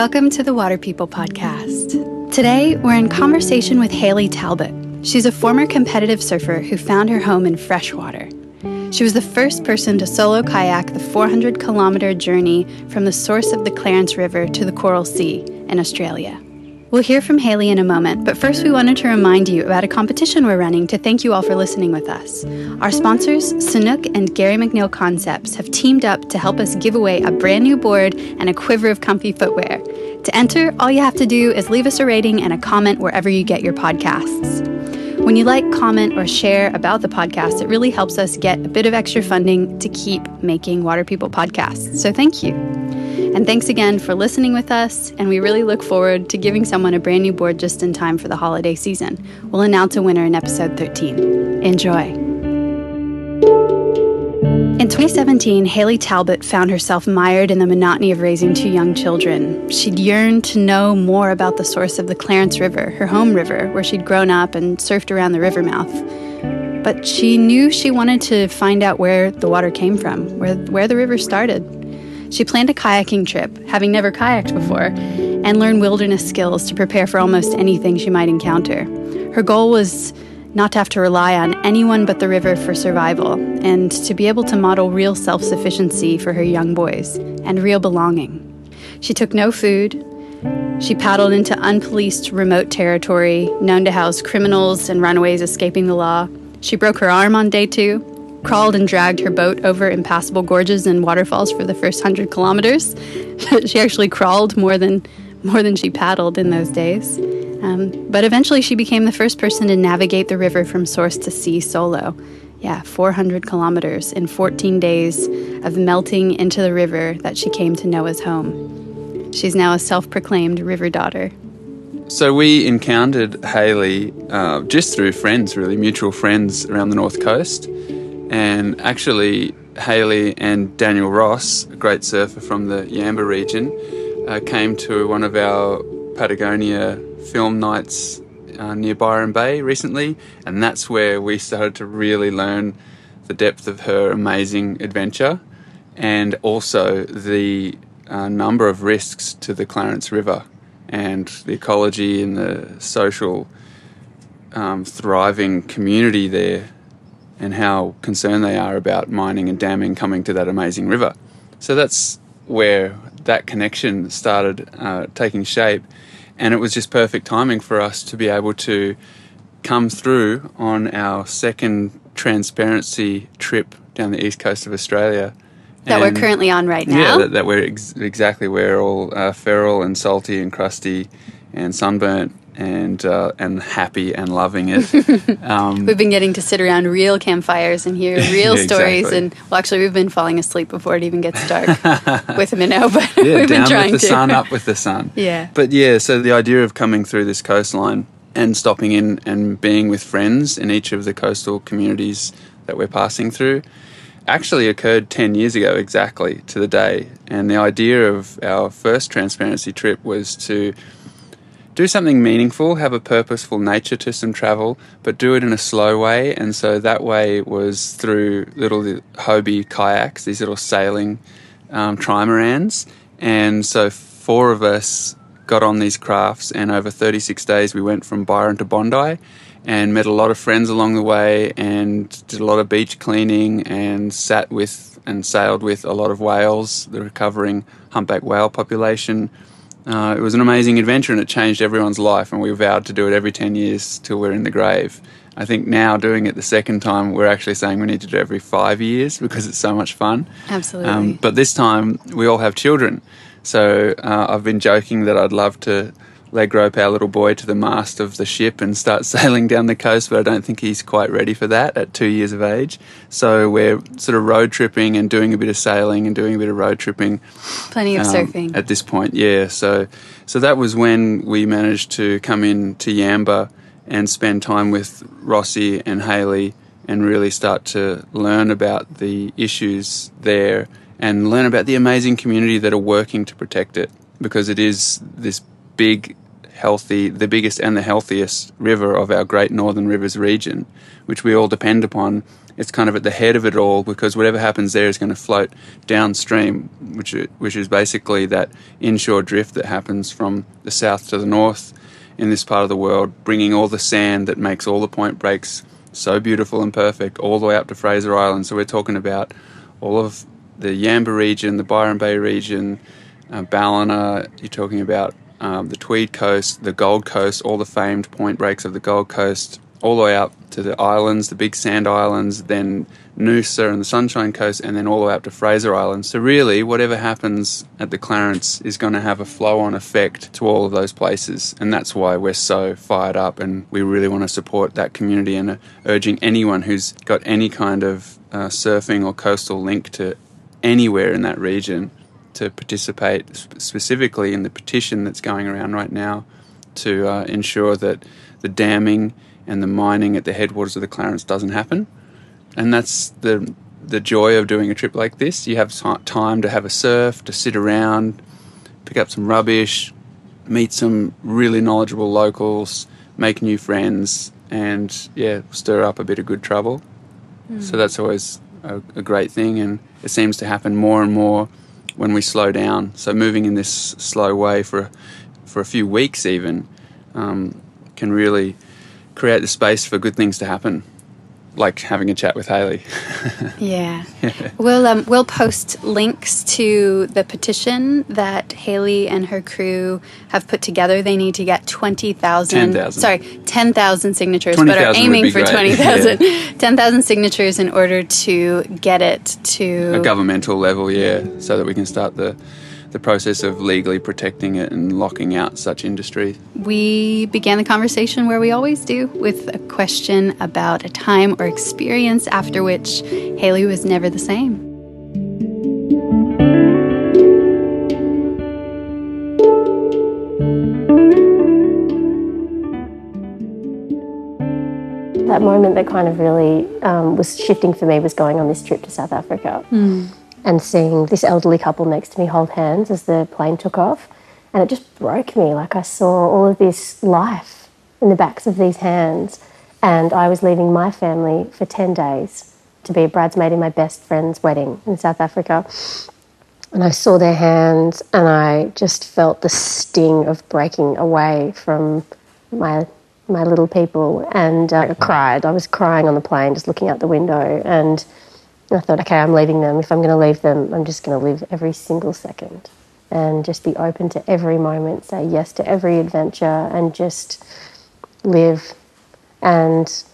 Welcome to the Water People podcast. Today, we're in conversation with Hayley Talbot. She's a former competitive surfer who found her home in freshwater. She was the first person to solo kayak the 400 kilometer journey from the source of the Clarence River to the Coral Sea in Australia. We'll hear from Hayley in a moment, but first we wanted to remind you about a competition we're running to thank you all for listening with us. Our sponsors, Sanuk and Gary McNeil Concepts, have teamed up to help us give away a brand new board and a quiver of comfy footwear. To enter, all you have to do is leave us a rating and a comment wherever you get your podcasts. When you like, comment, or share about the podcast, it really helps us get a bit of extra funding to keep making Water People podcasts. So thank you. And thanks again for listening with us, and we really look forward to giving someone a brand new board just in time for the holiday season. We'll announce a winner in episode 13. Enjoy. In 2017, Hayley Talbot found herself mired in the monotony of raising two young children. She'd yearned to know more about the source of the Clarence River, her home river, where she'd grown up and surfed around the river mouth. But she knew she wanted to find out where the water came from, where, where the river started. She planned a kayaking trip, having never kayaked before, and learned wilderness skills to prepare for almost anything she might encounter. Her goal was not to have to rely on anyone but the river for survival, and to be able to model real self sufficiency for her young boys and real belonging. She took no food. She paddled into unpoliced remote territory known to house criminals and runaways escaping the law. She broke her arm on day two, crawled and dragged her boat over impassable gorges and waterfalls for the first hundred kilometers. she actually crawled more than more than she paddled in those days. Um, but eventually, she became the first person to navigate the river from source to sea solo. Yeah, 400 kilometers in 14 days of melting into the river that she came to know as home. She's now a self proclaimed river daughter. So we encountered Hayley uh, just through friends, really, mutual friends around the North Coast. And actually, Hayley and Daniel Ross, a great surfer from the Yamba region, uh, came to one of our Patagonia film nights uh, near Byron Bay recently, and that's where we started to really learn the depth of her amazing adventure and also the uh, number of risks to the Clarence River and the ecology and the social um, thriving community there and how concerned they are about mining and damming coming to that amazing river. So that's where that connection started uh, taking shape, and it was just perfect timing for us to be able to come through on our second transparency trip down the east coast of Australia. That and, we're currently on right now. Yeah, that, that we're ex- exactly we're all uh, feral and salty and crusty and sunburnt and uh, and happy and loving it. Um, we've been getting to sit around real campfires and hear real yeah, stories, exactly. and well, actually, we've been falling asleep before it even gets dark with a minnow, but yeah, we've been trying with the to. sun, up with the sun. Yeah, but yeah, so the idea of coming through this coastline and stopping in and being with friends in each of the coastal communities that we're passing through actually occurred 10 years ago exactly to the day. And the idea of our first transparency trip was to do something meaningful, have a purposeful nature to some travel, but do it in a slow way. And so that way was through little Hobie kayaks, these little sailing um, trimarans. And so four of us got on these crafts, and over 36 days we went from Byron to Bondi and met a lot of friends along the way and did a lot of beach cleaning and sat with and sailed with a lot of whales, the recovering humpback whale population uh, it was an amazing adventure and it changed everyone's life. And we vowed to do it every 10 years till we're in the grave. I think now doing it the second time, we're actually saying we need to do it every five years because it's so much fun. Absolutely. Um, but this time, we all have children. So uh, I've been joking that I'd love to leg rope our little boy to the mast of the ship and start sailing down the coast, but I don't think he's quite ready for that at two years of age. So we're sort of road tripping and doing a bit of sailing and doing a bit of road tripping. Plenty of um, surfing at this point, yeah. So so that was when we managed to come in to Yamba and spend time with Rossi and Hayley and really start to learn about the issues there and learn about the amazing community that are working to protect it because it is this big healthy, the biggest and the healthiest river of our great Northern Rivers region, which we all depend upon it's kind of at the head of it all because whatever happens there is going to float downstream, which which is basically that inshore drift that happens from the south to the north in this part of the world, bringing all the sand that makes all the point breaks so beautiful and perfect all the way up to Fraser Island. So we're talking about all of the Yamba region, the Byron Bay region, uh, Ballina. You're talking about um, the Tweed Coast, the Gold Coast, all the famed point breaks of the Gold Coast, all the way up to the islands, the big sand islands, then Noosa and the Sunshine Coast, and then all the way up to Fraser Island. So, really, whatever happens at the Clarence is going to have a flow on effect to all of those places. And that's why we're so fired up and we really want to support that community and urging anyone who's got any kind of uh, surfing or coastal link to anywhere in that region to participate specifically in the petition that's going around right now to uh, ensure that the damming and the mining at the headwaters of the Clarence doesn't happen. And that's the the joy of doing a trip like this. You have time to have a surf, to sit around, pick up some rubbish, meet some really knowledgeable locals, make new friends, and yeah, stir up a bit of good trouble. Mm. So that's always a, a, great thing, and it seems to happen more and more when we slow down. So moving in this slow way for for a few weeks even um, can really create the space for good things to happen like having a chat with Hayley. yeah. We'll um, we'll post links to the petition that Hayley and her crew have put together. They need to get 20,000 10, sorry, 10,000 signatures 20, but are aiming for 20,000 yeah. 10,000 signatures in order to get it to a governmental level, yeah, so that we can start the the process of legally protecting it and locking out such industries? We began the conversation where we always do with a question about a time or experience after which Hayley was never the same. That moment that kind of really um, was shifting for me was going on this trip to South Africa. Mm and seeing this elderly couple next to me hold hands as the plane took off. And it just broke me. Like I saw all of this life in the backs of these hands. And I was leaving my family for 10 days to be a bridesmaid in my best friend's wedding in South Africa. And I saw their hands and I just felt the sting of breaking away from my my little people and uh, I cried. I was crying on the plane, just looking out the window. And I thought, okay, I'm leaving them. If I'm going to leave them, I'm just going to live every single second and just be open to every moment, say yes to every adventure, and just live. And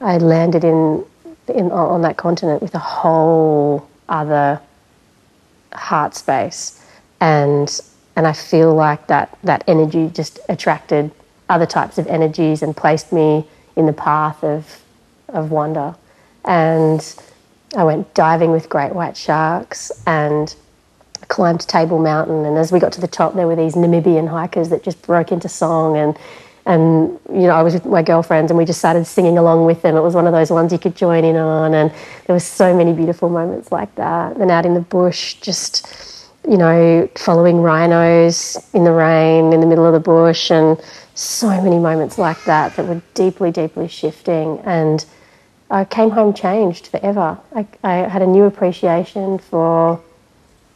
I landed in, in on that continent with a whole other heart space, and and I feel like that that energy just attracted other types of energies and placed me in the path of of wonder, and I went diving with great white sharks and climbed Table Mountain. And as we got to the top, there were these Namibian hikers that just broke into song. And, and you know, I was with my girlfriends and we just started singing along with them. It was one of those ones you could join in on. And there were so many beautiful moments like that. And out in the bush, just, you know, following rhinos in the rain in the middle of the bush. And so many moments like that that were deeply, deeply shifting. And I came home changed forever. I, I had a new appreciation for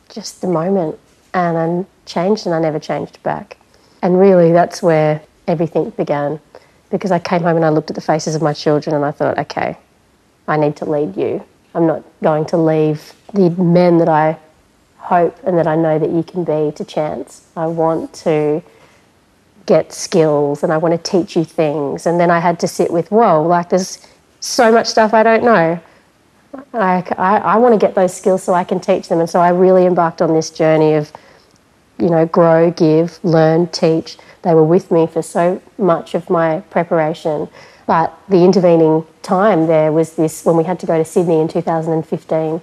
just the moment and I changed and I never changed back. And really, that's where everything began because I came home and I looked at the faces of my children and I thought, okay, I need to lead you. I'm not going to leave the men that I hope and that I know that you can be to chance. I want to get skills and I want to teach you things. And then I had to sit with, whoa, like there's so much stuff I don't know. I, I, I want to get those skills so I can teach them. And so I really embarked on this journey of, you know, grow, give, learn, teach. They were with me for so much of my preparation. But the intervening time there was this when we had to go to Sydney in 2015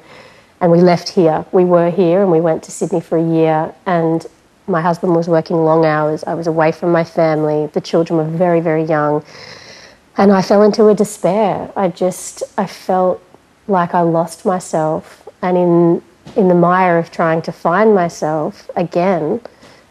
and we left here. We were here and we went to Sydney for a year and my husband was working long hours. I was away from my family. The children were very, very young. And I fell into a despair. I just, I felt like I lost myself. And in, in the mire of trying to find myself again,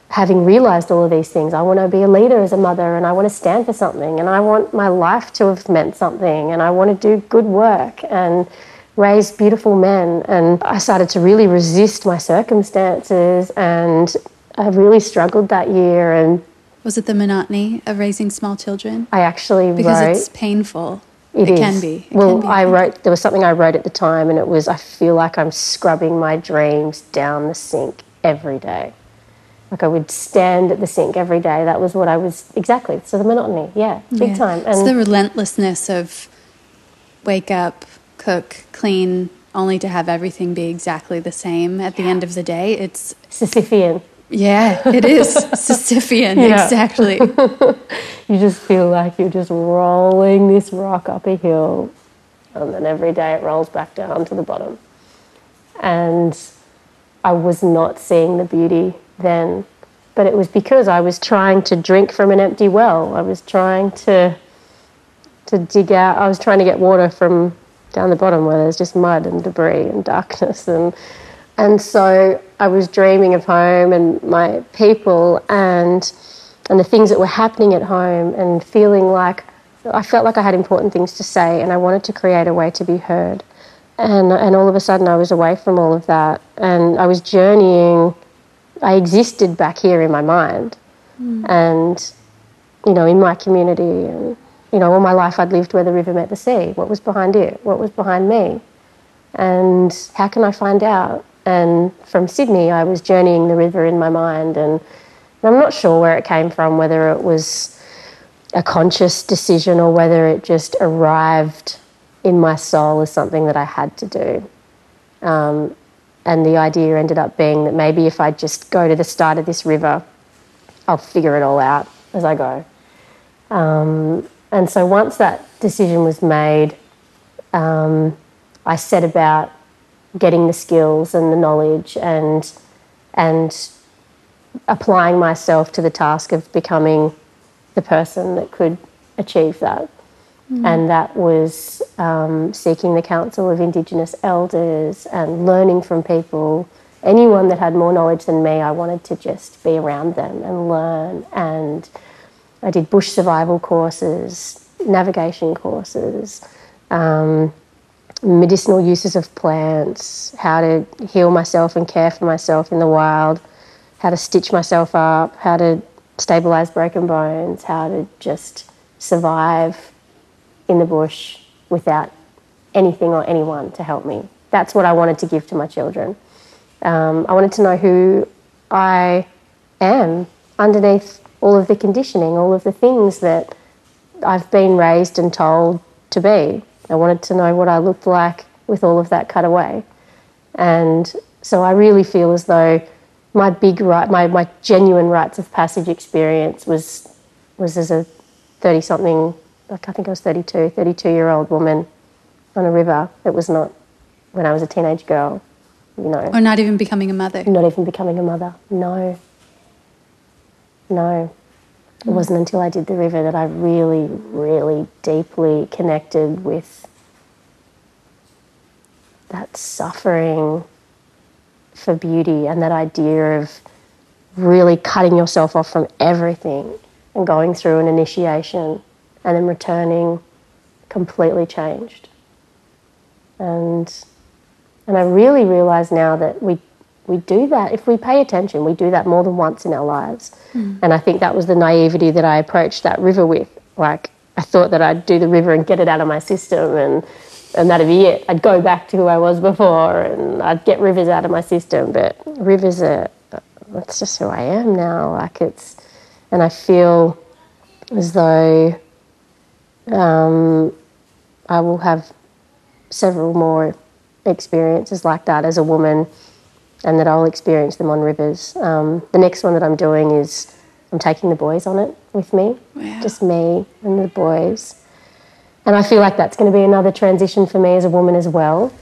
having realized all of these things, I want to be a leader as a mother and I want to stand for something and I want my life to have meant something and I want to do good work and raise beautiful men. And I started to really resist my circumstances and I really struggled that year. And was it the monotony of raising small children? I actually because wrote, it's painful. It, it can be. It well, can be I wrote. There was something I wrote at the time, and it was I feel like I'm scrubbing my dreams down the sink every day. Like I would stand at the sink every day. That was what I was exactly. So the monotony, yeah, big yeah. time. And it's the relentlessness of wake up, cook, clean, only to have everything be exactly the same at the end of the day. It's Sisyphean. Yeah, it is Sisyphean, yeah. exactly. you just feel like you're just rolling this rock up a hill, and then every day it rolls back down to the bottom. And I was not seeing the beauty then, but it was because I was trying to drink from an empty well. I was trying to to dig out. I was trying to get water from down the bottom where there's just mud and debris and darkness and and so I was dreaming of home and my people and and the things that were happening at home and feeling like I felt like I had important things to say and I wanted to create a way to be heard. And and all of a sudden I was away from all of that and I was journeying I existed back here in my mind mm. and you know in my community and you know all my life I'd lived where the river met the sea. What was behind it? What was behind me? And how can I find out? And from Sydney, I was journeying the river in my mind, and I'm not sure where it came from, whether it was a conscious decision or whether it just arrived in my soul as something that I had to do. Um, and the idea ended up being that maybe if I just go to the start of this river, I'll figure it all out as I go. Um, and so once that decision was made, um, I set about getting the skills and the knowledge and and applying myself to the task of becoming the person that could achieve that. Mm. And that was um, seeking the counsel of Indigenous elders and learning from people. Anyone that had more knowledge than me, I wanted to just be around them and learn. And I did bush survival courses, navigation courses. Um, medicinal uses of plants, how to heal myself and care for myself in the wild, how to stitch myself up, how to stabilize broken bones, how to just survive in the bush without anything or anyone to help me. That's what I wanted to give to my children. Um, I wanted to know who I am underneath all of the conditioning, all of the things that I've been raised and told to be. I wanted to know what I looked like with all of that cut away. And so I really feel as though my big right, my, my genuine rites of passage experience was, was as a 30 something, like I think I was 32, 32 year old woman on a river. It was not when I was a teenage girl, you know. Or not even becoming a mother. Not even becoming a mother. No. No. It wasn't until I did the river that I really, really deeply connected with that suffering for beauty and that idea of really cutting yourself off from everything and going through an initiation and then returning completely changed. And and I really realize now that we we do that. If we pay attention we do that more than once in our lives. Mm. and i think that was the naivety that i approached that river with. Like i thought that i'd do the river and get it out of my system and and that'd be it. I'd go back to who i was before and i'd get rivers out of my system. But rivers are that's just who i am now. Like it's and i feel as though um, i will have several more experiences like that as a woman and that I'll experience them on rivers. Um, the next one that I'm doing is I'm taking the boys on it with me, wow. just me and the boys. And I feel like that's going to be another transition for me as a woman as well.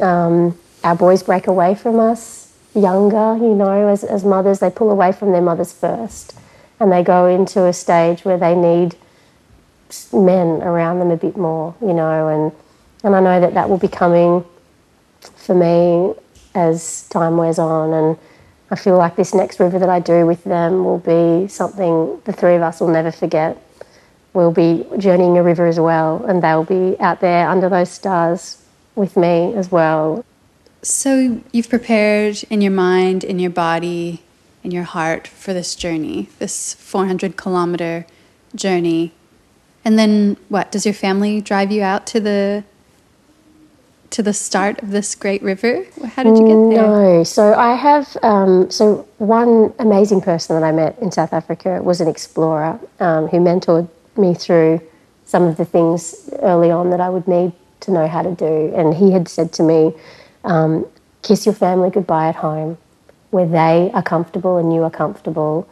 Um, our boys break away from us younger, you know, as, as mothers, they pull away from their mothers first and they go into a stage where they need men around them a bit more, you know, and, and I know that that will be coming for me as time wears on. And I feel like this next river that I do with them will be something the three of us will never forget. We'll be journeying a river as well, and they'll be out there under those stars with me as well. So you've prepared in your mind, in your body, in your heart for this journey, this 400 kilometer journey. And then what? Does your family drive you out to the to the start of this great river? How did you get there? No, so I have um, so one amazing person that I met in South Africa was an explorer um, who mentored me through some of the things early on that I would need to know how to do, and he had said to me, um, "Kiss your family goodbye at home, where they are comfortable and you are comfortable."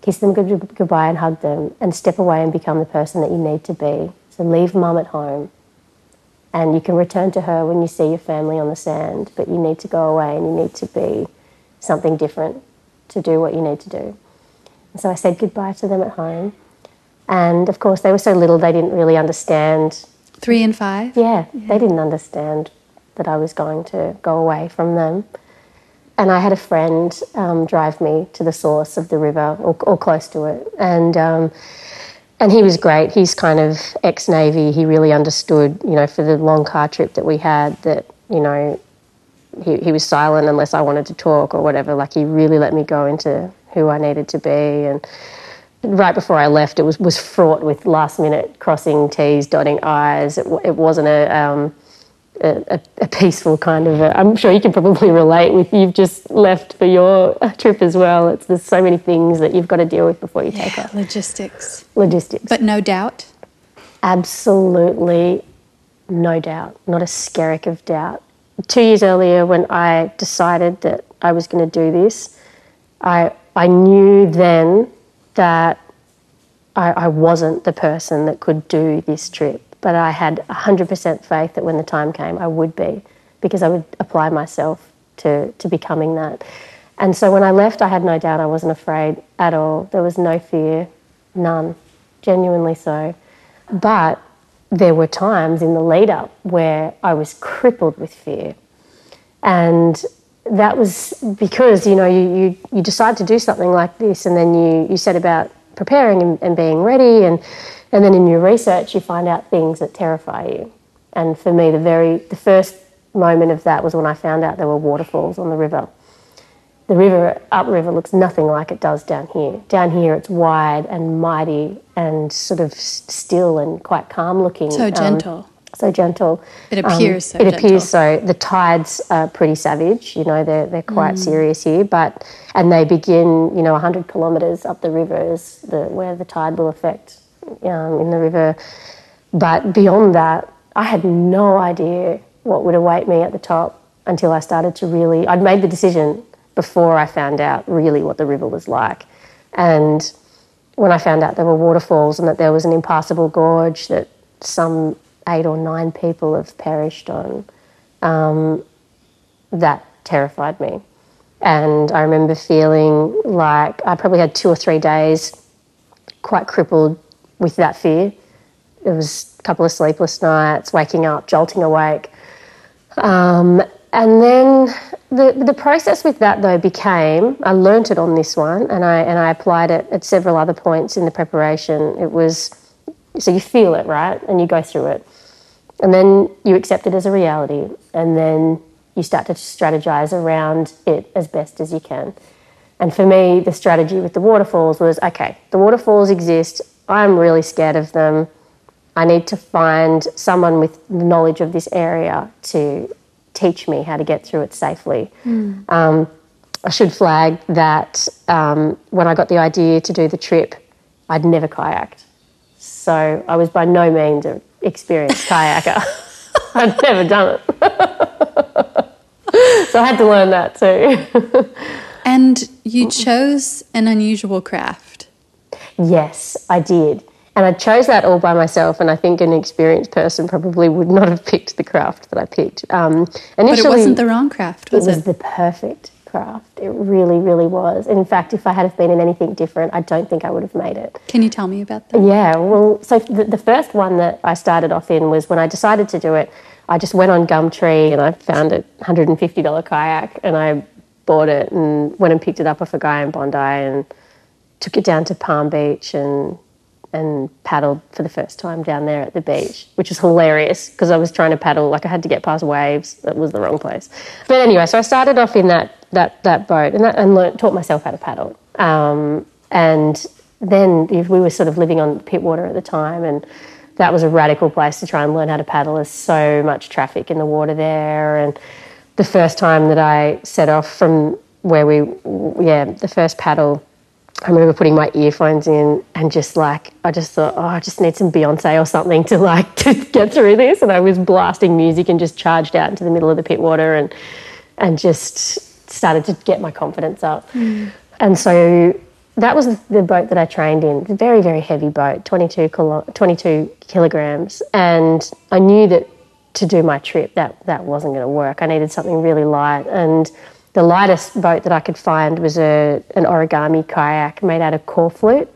Kiss them good- goodbye and hug them, and step away and become the person that you need to be. So leave mum at home and you can return to her when you see your family on the sand, but you need to go away and you need to be something different to do what you need to do. And so I said goodbye to them at home. And of course, they were so little, they didn't really understand. Three and five? Yeah, yeah. they didn't understand that I was going to go away from them. And I had a friend um, drive me to the source of the river or, or close to it. And um, and he was great. He's kind of ex Navy. He really understood, you know, for the long car trip that we had, that, you know, he, he was silent unless I wanted to talk or whatever. Like, he really let me go into who I needed to be. And right before I left, it was, was fraught with last minute crossing T's, dotting I's. It, it wasn't a, um, a, a, peaceful kind of. i am sure you can probably relate with you've just left for your trip as well. It's there's so many things that you've got to deal with before you yeah, take off. Logistics. Logistics. But no doubt. Absolutely, no doubt. Not a skerrick of doubt. Two years earlier, when I decided that I was going to do this, I I knew then that I, I wasn't the person that could do this trip but I had 100% faith that when the time came, I would be, because I would apply myself to, to becoming that. And so when I left, I had no doubt I wasn't afraid at all. There was no fear, none, genuinely so. But there were times in the lead up where I was crippled with fear. And that was because, you know, you, you, you decide to do something like this and then you, you set about preparing and, and being ready and and then in your research, you find out things that terrify you. And for me, the very the first moment of that was when I found out there were waterfalls on the river. The river upriver looks nothing like it does down here. Down here, it's wide and mighty and sort of still and quite calm looking. So um, gentle. Um, so gentle. It appears um, so. It gentle. appears so. The tides are pretty savage. You know, they're they're quite mm. serious here, but and they begin, you know, hundred kilometres up the river is the where the tide will affect um, in the river. But beyond that, I had no idea what would await me at the top until I started to really. I'd made the decision before I found out really what the river was like. And when I found out there were waterfalls and that there was an impassable gorge that some eight or nine people have perished on, um, that terrified me. And I remember feeling like I probably had two or three days quite crippled with that fear. It was a couple of sleepless nights, waking up, jolting awake. Um, and then the, the process with that though became I learnt it on this one and I and I applied it at several other points in the preparation. It was so you feel it, right? And you go through it. And then you accept it as a reality. And then you start to strategize around it as best as you can. And for me, the strategy with the waterfalls was okay, the waterfalls exist. I'm really scared of them. I need to find someone with knowledge of this area to teach me how to get through it safely. Mm. Um, I should flag that um, when I got the idea to do the trip, I'd never kayaked. So I was by no means an experienced kayaker. I'd never done it. so I had to learn that too. and you chose an unusual craft. Yes, I did. And I chose that all by myself, and I think an experienced person probably would not have picked the craft that I picked. Um, initially, but it wasn't the wrong craft, was it? It was the perfect craft. It really, really was. In fact, if I had have been in anything different, I don't think I would have made it. Can you tell me about that? Yeah, well, so the, the first one that I started off in was when I decided to do it, I just went on Gumtree and I found a $150 kayak and I bought it and went and picked it up off a guy in Bondi and took it down to Palm Beach and and paddled for the first time down there at the beach, which was hilarious because I was trying to paddle like I had to get past waves. That was the wrong place. But anyway, so I started off in that that that boat and that, and learned, taught myself how to paddle. Um, and then we were sort of living on Pittwater at the time, and that was a radical place to try and learn how to paddle. There's so much traffic in the water there, and the first time that I set off from where we, yeah, the first paddle I remember putting my earphones in and just like I just thought, oh, I just need some Beyonce or something to like to get through this. And I was blasting music and just charged out into the middle of the Pittwater and and just started to get my confidence up. Mm. And so that was the boat that I trained in. A very very heavy boat, 22, kilo, 22 kilograms, and I knew that to do my trip that that wasn't going to work. I needed something really light and the lightest boat that I could find was a, an origami kayak made out of corflute.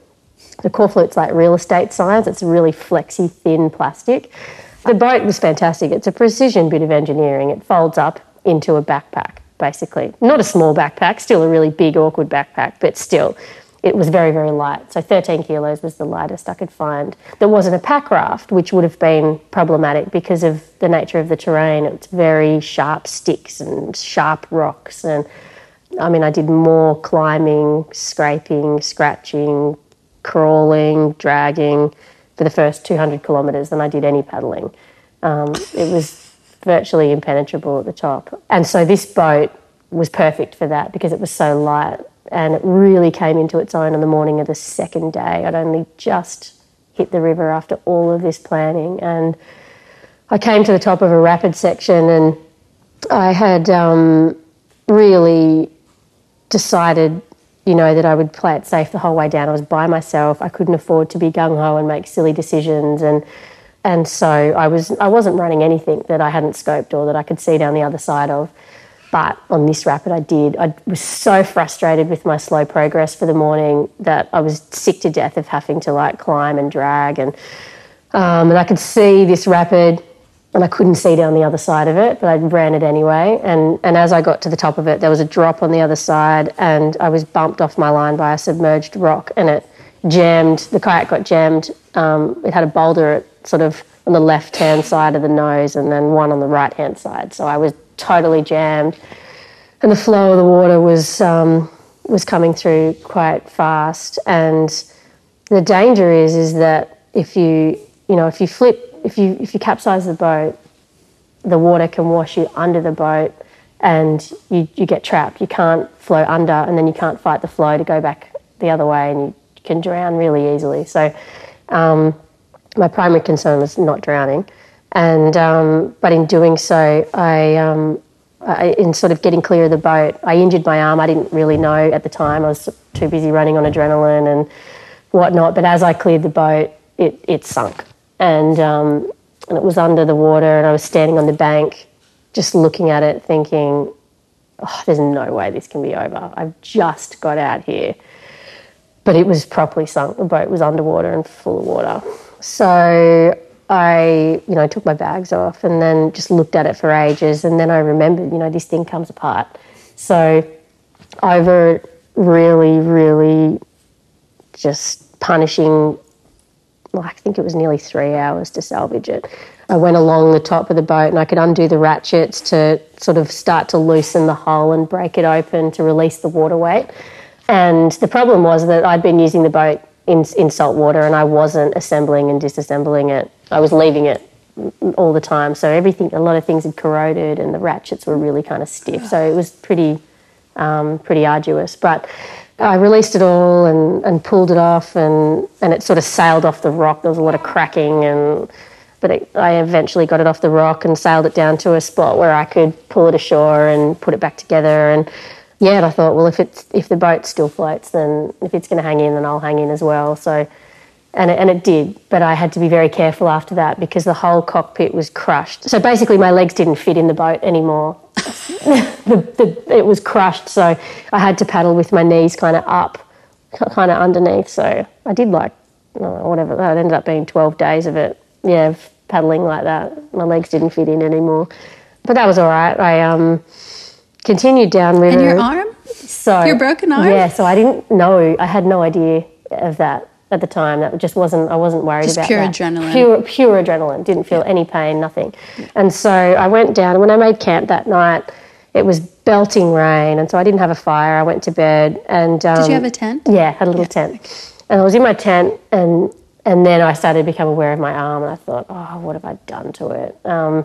The corflute's like real estate size, it's really flexy, thin plastic. The boat was fantastic. It's a precision bit of engineering. It folds up into a backpack, basically. Not a small backpack, still a really big, awkward backpack, but still it was very, very light. So 13 kilos was the lightest I could find. There wasn't a pack raft, which would have been problematic because of the nature of the terrain. It's very sharp sticks and sharp rocks. And I mean, I did more climbing, scraping, scratching, crawling, dragging for the first 200 kilometres than I did any paddling. Um, it was virtually impenetrable at the top. And so this boat was perfect for that because it was so light and it really came into its own on the morning of the second day. I'd only just hit the river after all of this planning, and I came to the top of a rapid section, and I had um, really decided, you know, that I would play it safe the whole way down. I was by myself. I couldn't afford to be gung ho and make silly decisions, and and so I was I wasn't running anything that I hadn't scoped or that I could see down the other side of. But on this rapid, I did. I was so frustrated with my slow progress for the morning that I was sick to death of having to like climb and drag. And, um, and I could see this rapid and I couldn't see down the other side of it, but I ran it anyway. And, and as I got to the top of it, there was a drop on the other side, and I was bumped off my line by a submerged rock, and it jammed. The kayak got jammed. Um, it had a boulder sort of on the left hand side of the nose, and then one on the right hand side. So I was totally jammed, and the flow of the water was um, was coming through quite fast. And the danger is is that if you you know if you flip if you if you capsize the boat, the water can wash you under the boat, and you you get trapped. You can't flow under, and then you can't fight the flow to go back the other way, and you can drown really easily. So. Um, my primary concern was not drowning. And um, but in doing so, I, um, I, in sort of getting clear of the boat, I injured my arm. I didn't really know at the time. I was too busy running on adrenaline and whatnot. But as I cleared the boat, it it sunk, and um, and it was under the water. And I was standing on the bank, just looking at it, thinking, oh, "There's no way this can be over. I've just got out here." But it was properly sunk. The boat was underwater and full of water. So I, you know, took my bags off and then just looked at it for ages. And then I remembered, you know, this thing comes apart. So over really, really just punishing, well, I think it was nearly three hours to salvage it. I went along the top of the boat and I could undo the ratchets to sort of start to loosen the hull and break it open to release the water weight. And the problem was that I'd been using the boat in, in salt water and I wasn't assembling and disassembling it. I was leaving it all the time. So everything, a lot of things had corroded and the ratchets were really kind of stiff. So it was pretty, um, pretty arduous. But I released it all and, and pulled it off and, and it sort of sailed off the rock. There was a lot of cracking and but it, I eventually got it off the rock and sailed it down to a spot where I could pull it ashore and put it back together and yeah, and I thought, well, if it's if the boat still floats, then if it's going to hang in, then I'll hang in as well. So, and it, and it did, but I had to be very careful after that because the whole cockpit was crushed. So basically, my legs didn't fit in the boat anymore. the, the, it was crushed, so I had to paddle with my knees kind of up, kind of underneath. So I did like whatever that ended up being twelve days of it. Yeah, paddling like that. My legs didn't fit in anymore, but that was all right. I um continued downriver. And your arm? So Your broken arm? Yeah. So I didn't know. I had no idea of that at the time. That just wasn't. I wasn't worried Just about pure that. adrenaline. Pure, pure adrenaline. Didn't feel any pain. Nothing. And so I went down. And when I made camp that night, it was belting rain, and so I didn't have a fire. I went to bed. And um, Did you have a tent? yeah, had a little tent. And I was in my tent, and and then I started to become aware of my arm, and I thought, oh, what have I done to it? Um,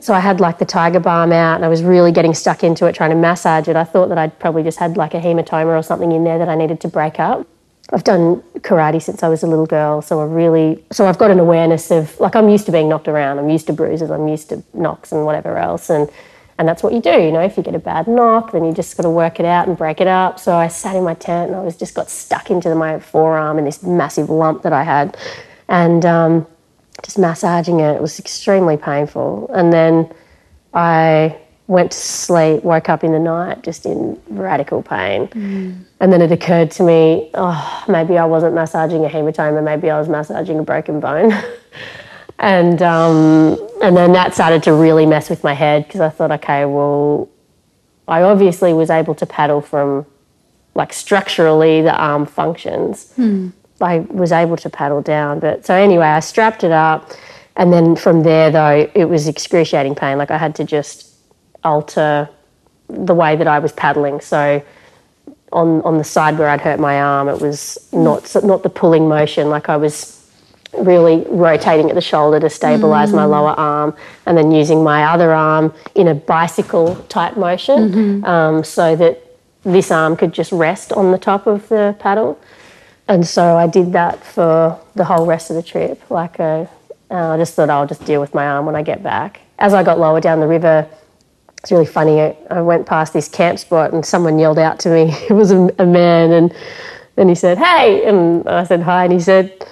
so I had like the tiger balm out, and I was really getting stuck into it, trying to massage it. I thought that I'd probably just had like a hematoma or something in there that I needed to break up. I've done karate since I was a little girl, so I really, so I've got an awareness of like I'm used to being knocked around. I'm used to bruises. I'm used to knocks and whatever else, and and that's what you do. You know, if you get a bad knock, then you just got to work it out and break it up. So I sat in my tent and I was just got stuck into my forearm and this massive lump that I had, and um, just massaging it. It was extremely painful, and then I went to sleep, woke up in the night just in radical pain. And then it occurred to me, oh, maybe I wasn't massaging a hematoma, maybe I was massaging a broken bone. and um, and then that started to really mess with my head because I thought, okay, well, I obviously was able to paddle from like structurally the arm functions. I was able to paddle down, but so anyway, I strapped it up, and then from there though, it was excruciating pain. Like I had to just alter the way that I was paddling. So on on the side where I'd hurt my arm, it was not not the pulling motion. Like I was really rotating at the shoulder to stabilize my lower arm, and then using my other arm in a bicycle type motion, um, so that this arm could just rest on the top of the paddle. And so I did that for the whole rest of the trip. Like uh, uh, I just thought I'll just deal with my arm when I get back. As I got lower down the river, it's really funny. I, I went past this camp spot and someone yelled out to me. It was a, a man, and then he said, "Hey!" And I said, "Hi." And he said,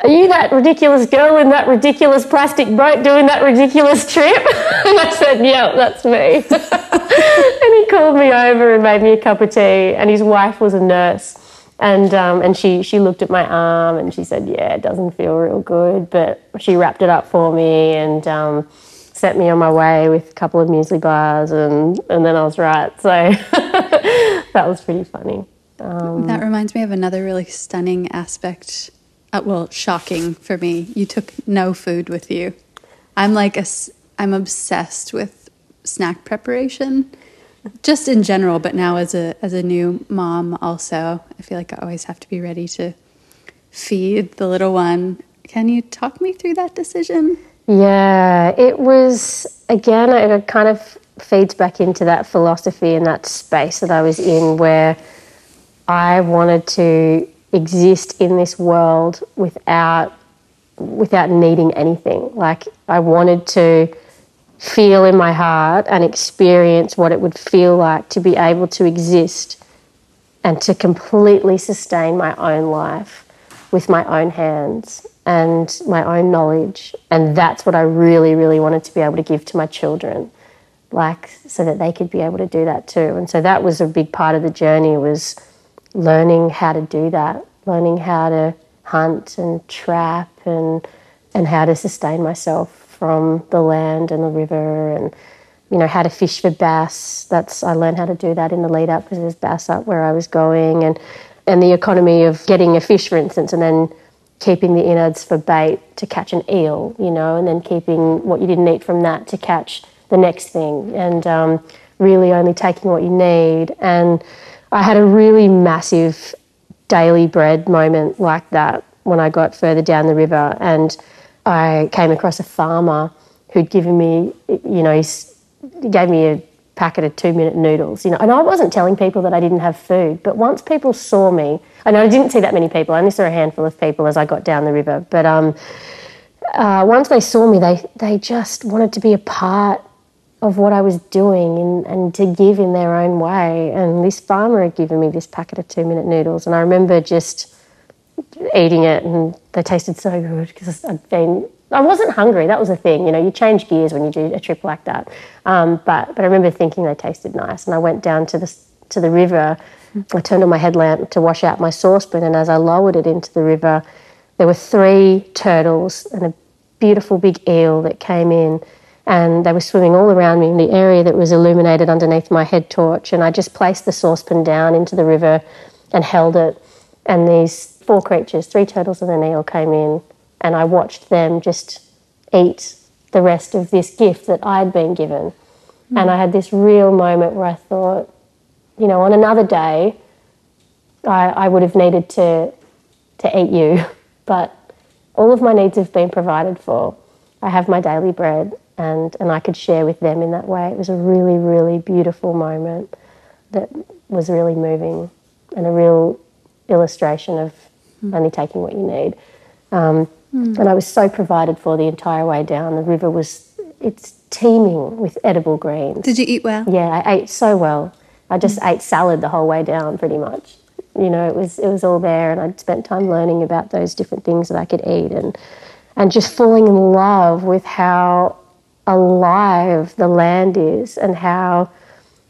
"Are you that ridiculous girl in that ridiculous plastic boat doing that ridiculous trip?" and I said, "Yeah, that's me." and he called me over and made me a cup of tea. And his wife was a nurse, and um, and she she looked at my arm and she said, "Yeah, it doesn't feel real good," but she wrapped it up for me and. Um, set me on my way with a couple of muesli bars and, and then I was right. So that was pretty funny. That reminds me of another really stunning aspect. Uh, well, shocking for me. You took no food with you. I'm like a, I'm obsessed with snack preparation, just in general. But now as a as a new mom, also, I feel like I always have to be ready to feed the little one. Can you talk me through that decision? Yeah, it was, again, it kind of feeds back into that philosophy and that space that I was in where I wanted to exist in this world without without needing anything. Like I wanted to feel in my heart and experience what it would feel like to be able to exist and to completely sustain my own life with my own hands and my own knowledge. And that's what I really, really wanted to be able to give to my children, like so that they could be able to do that too. And so that was a big part of the journey was learning how to do that, learning how to hunt and trap and and how to sustain myself from the land and the river and you know how to fish for bass that's i learned how to do that in the lead up because there's bass up where i was going and and the economy of getting a fish for instance and then keeping the innards for bait to catch an eel you know and then keeping what you didn't eat from that to catch the next thing. And um, really only taking what you need. And i had a really massive daily bread moment like that when I got further down the river. And I came across a farmer who'd given me, you know, he gave me a packet of two minute noodles, you know, and I wasn't telling people that I didn't have food, but once people saw me, know I didn't see that many people, I only saw a handful of people as I got down the river, but um, uh, once they saw me, they, they just wanted to be a part of what I was doing and, and to give in their own way. And this farmer had given me this packet of two minute noodles, and I remember just eating it, and they tasted so good because I'd been. I wasn't hungry. That was the thing, you know. You change gears when you do a trip like that. Um, but but I remember thinking they tasted nice, and I went down to the to the river. I turned on my headlamp to wash out my saucepan, and as I lowered it into the river, there were three turtles and a beautiful big eel that came in and they were swimming all around me in the area that was illuminated underneath my head torch. And I just placed the saucepan down into the river and held it. And these four creatures, three turtles and an eel, came in, and I watched them just eat the rest of this gift that I'd been given. Mm. And I had this real moment where I thought, you know, on another day, I, I would have needed to to eat you, but all of my needs have been provided for. I have my daily bread, and and I could share with them in that way. It was a really, really beautiful moment that was really moving, and a real illustration of mm. only taking what you need. Um, mm. And I was so provided for the entire way down. The river was it's teeming with edible greens. Did you eat well? Yeah, I ate so well. I just mm. ate salad the whole way down, pretty much. You know, it was it was all there, and I'd spent time learning about those different things that I could eat, and and just falling in love with how alive the land is, and how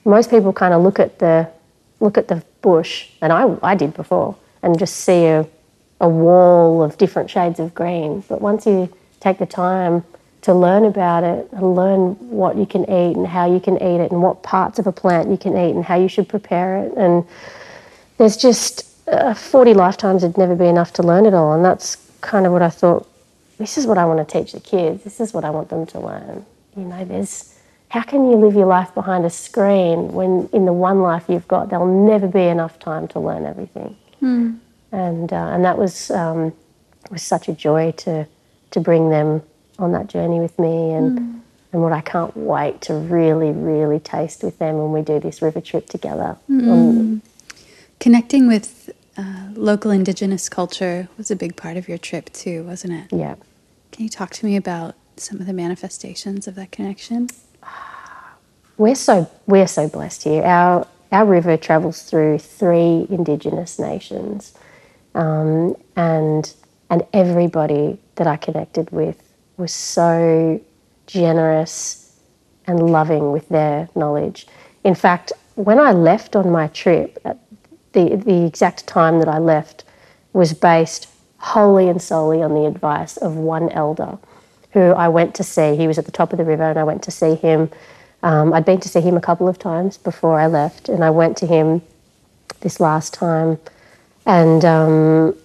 most people kind of look at the look at the bush, and I I did before, and just see a a wall of different shades of green. But once you take the time to learn about it and learn what you can eat and how you can eat it and what parts of a plant you can eat and how you should prepare it. And there's just uh, 40 lifetimes would never be enough to learn it all. And that's kind of what I thought this is what I want to teach the kids. This is what I want them to learn. You know, there's how can you live your life behind a screen when in the one life you've got, there'll never be enough time to learn everything. Mm. And, uh, and that was, um, was such a joy to, to bring them on that journey with me and mm. and what I can't wait to really really taste with them when we do this river trip together. Mm. Connecting with uh, local indigenous culture was a big part of your trip too, wasn't it? Yeah. Can you talk to me about some of the manifestations of that connection? We're so we're so blessed here. Our our river travels through three indigenous nations, um, and and everybody that I connected with was so generous and loving with their knowledge. In fact, when I left on my trip, the, the exact time that I left was based wholly and solely on the advice of one elder who I went to see. He was at the top of the river, and I went to see him. Um, I'd been to see him a couple of times before I left, and I went to him this last time. And um,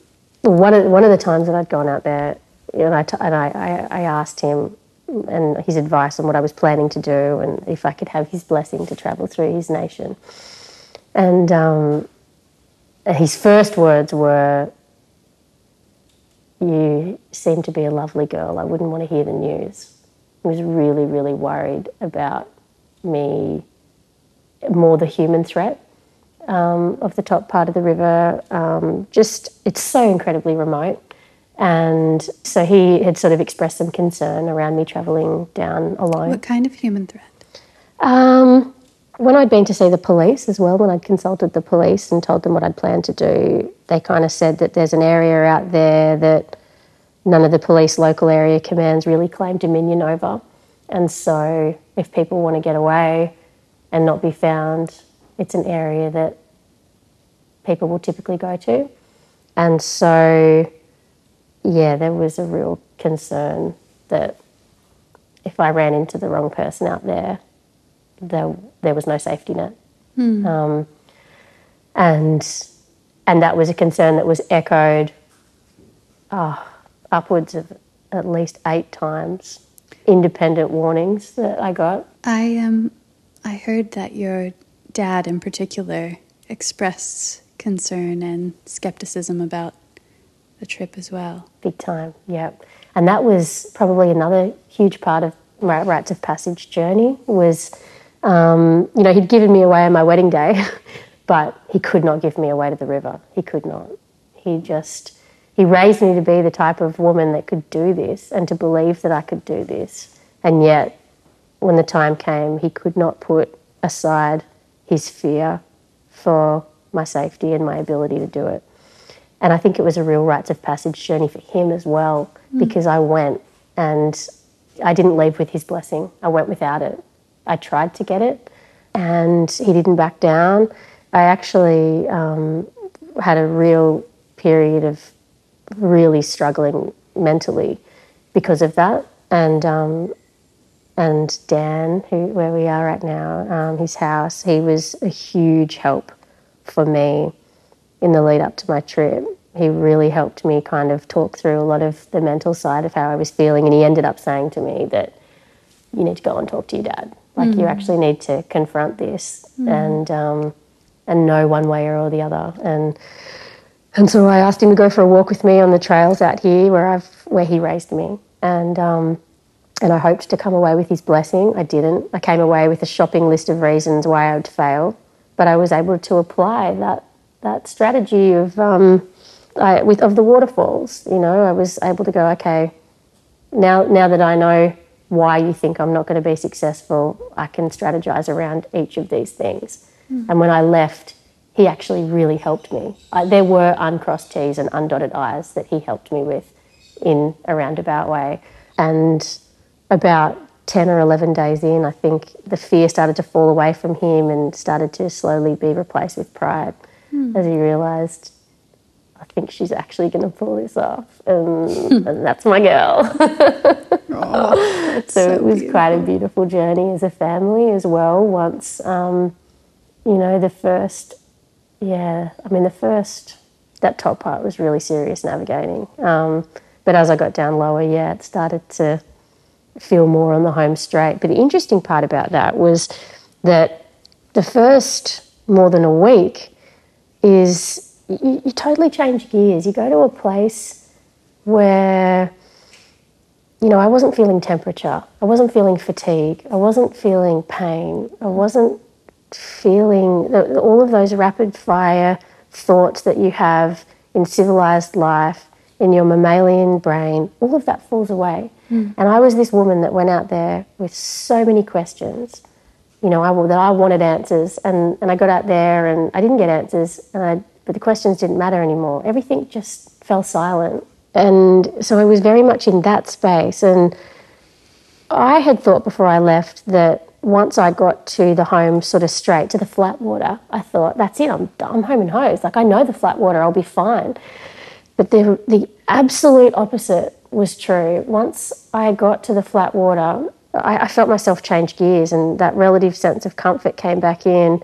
one, of, one of the times that I'd gone out there, and I, t- and I, I, I asked him and his advice on what I was planning to do and if I could have his blessing to travel through his nation. And um, his first words were, You seem to be a lovely girl. I wouldn't want to hear the news. He was really, really worried about me, more the human threat um, of the top part of the river. Um, just, it's so incredibly remote. And so he had sort of expressed some concern around me travelling down alone. What kind of human threat? Um, when I'd been to see the police as well, when I'd consulted the police and told them what I'd planned to do, they kind of said that there's an area out there that none of the police local area commands really claim dominion over. And so if people want to get away and not be found, it's an area that people will typically go to. And so yeah, there was a real concern that if I ran into the wrong person out there, there, there was no safety net. Hmm. Um, and, and that was a concern that was echoed oh, upwards of at least eight times, independent warnings that I got. I, um, I heard that your dad in particular expressed concern and skepticism about the trip as well. Big time, yeah. And that was probably another huge part of my rites of passage journey was, um, you know, he'd given me away on my wedding day, but he could not give me away to the river. He could not. He just, he raised me to be the type of woman that could do this and to believe that I could do this. And yet, when the time came, he could not put aside his fear for my safety and my ability to do it. And I think it was a real rites of passage journey for him as well, mm. because I went and I didn't leave with his blessing. I went without it. I tried to get it, and he didn't back down. I actually um, had a real period of really struggling mentally because of that, and um, and Dan, who where we are right now, um, his house, he was a huge help for me in the lead up to my trip. He really helped me kind of talk through a lot of the mental side of how I was feeling, and he ended up saying to me that you need to go and talk to your dad. Like you actually need to confront this and um, and know one way or the other. And and so I asked him to go for a walk with me on the trails out here where I've where he raised me. And um, and I hoped to come away with his blessing. I didn't. I came away with a shopping list of reasons why I would fail, but I was able to apply that that strategy of um, I, with of the waterfalls. You know, I was able to go, okay, now now that I know why you think I'm not going to be successful, I can strategize around each of these things. And when I left, he actually really helped me. I, there were uncrossed T's and undotted I's that he helped me with in a roundabout way. And about 10 or 11 days in, I think the fear started to fall away from him and started to slowly be replaced with pride as he realised, I think she's actually going to pull this off. And, and that's my girl. so, it was quite a beautiful journey as a family as well. Once, um, you know, the first, yeah, I mean, the first, that top part was really serious navigating. Um, but as I got down lower, yeah, it started to feel more on the home straight. But the interesting part about that was that the first more than a week is you, you totally change gears. You go to a place where you know, I wasn't feeling temperature. I wasn't feeling fatigue. I wasn't feeling pain. I wasn't feeling all of those rapid fire thoughts that you have in civilized life, in your mammalian brain. All of that falls away. Hmm. And I was this woman that went out there with so many questions, you know, I, that I wanted answers. And, and I got out there and I didn't get answers, and I, but the questions didn't matter anymore. Everything just fell silent. And so I was very much in that space. And I had thought before I left that once I got to the home sort of straight to the flat water, I thought, that's it, I'm, I'm home and hosed. Like, I know the flat water, I'll be fine. But the, the absolute opposite was true. Once I got to the flat water, I, I felt myself change gears, and that relative sense of comfort came back in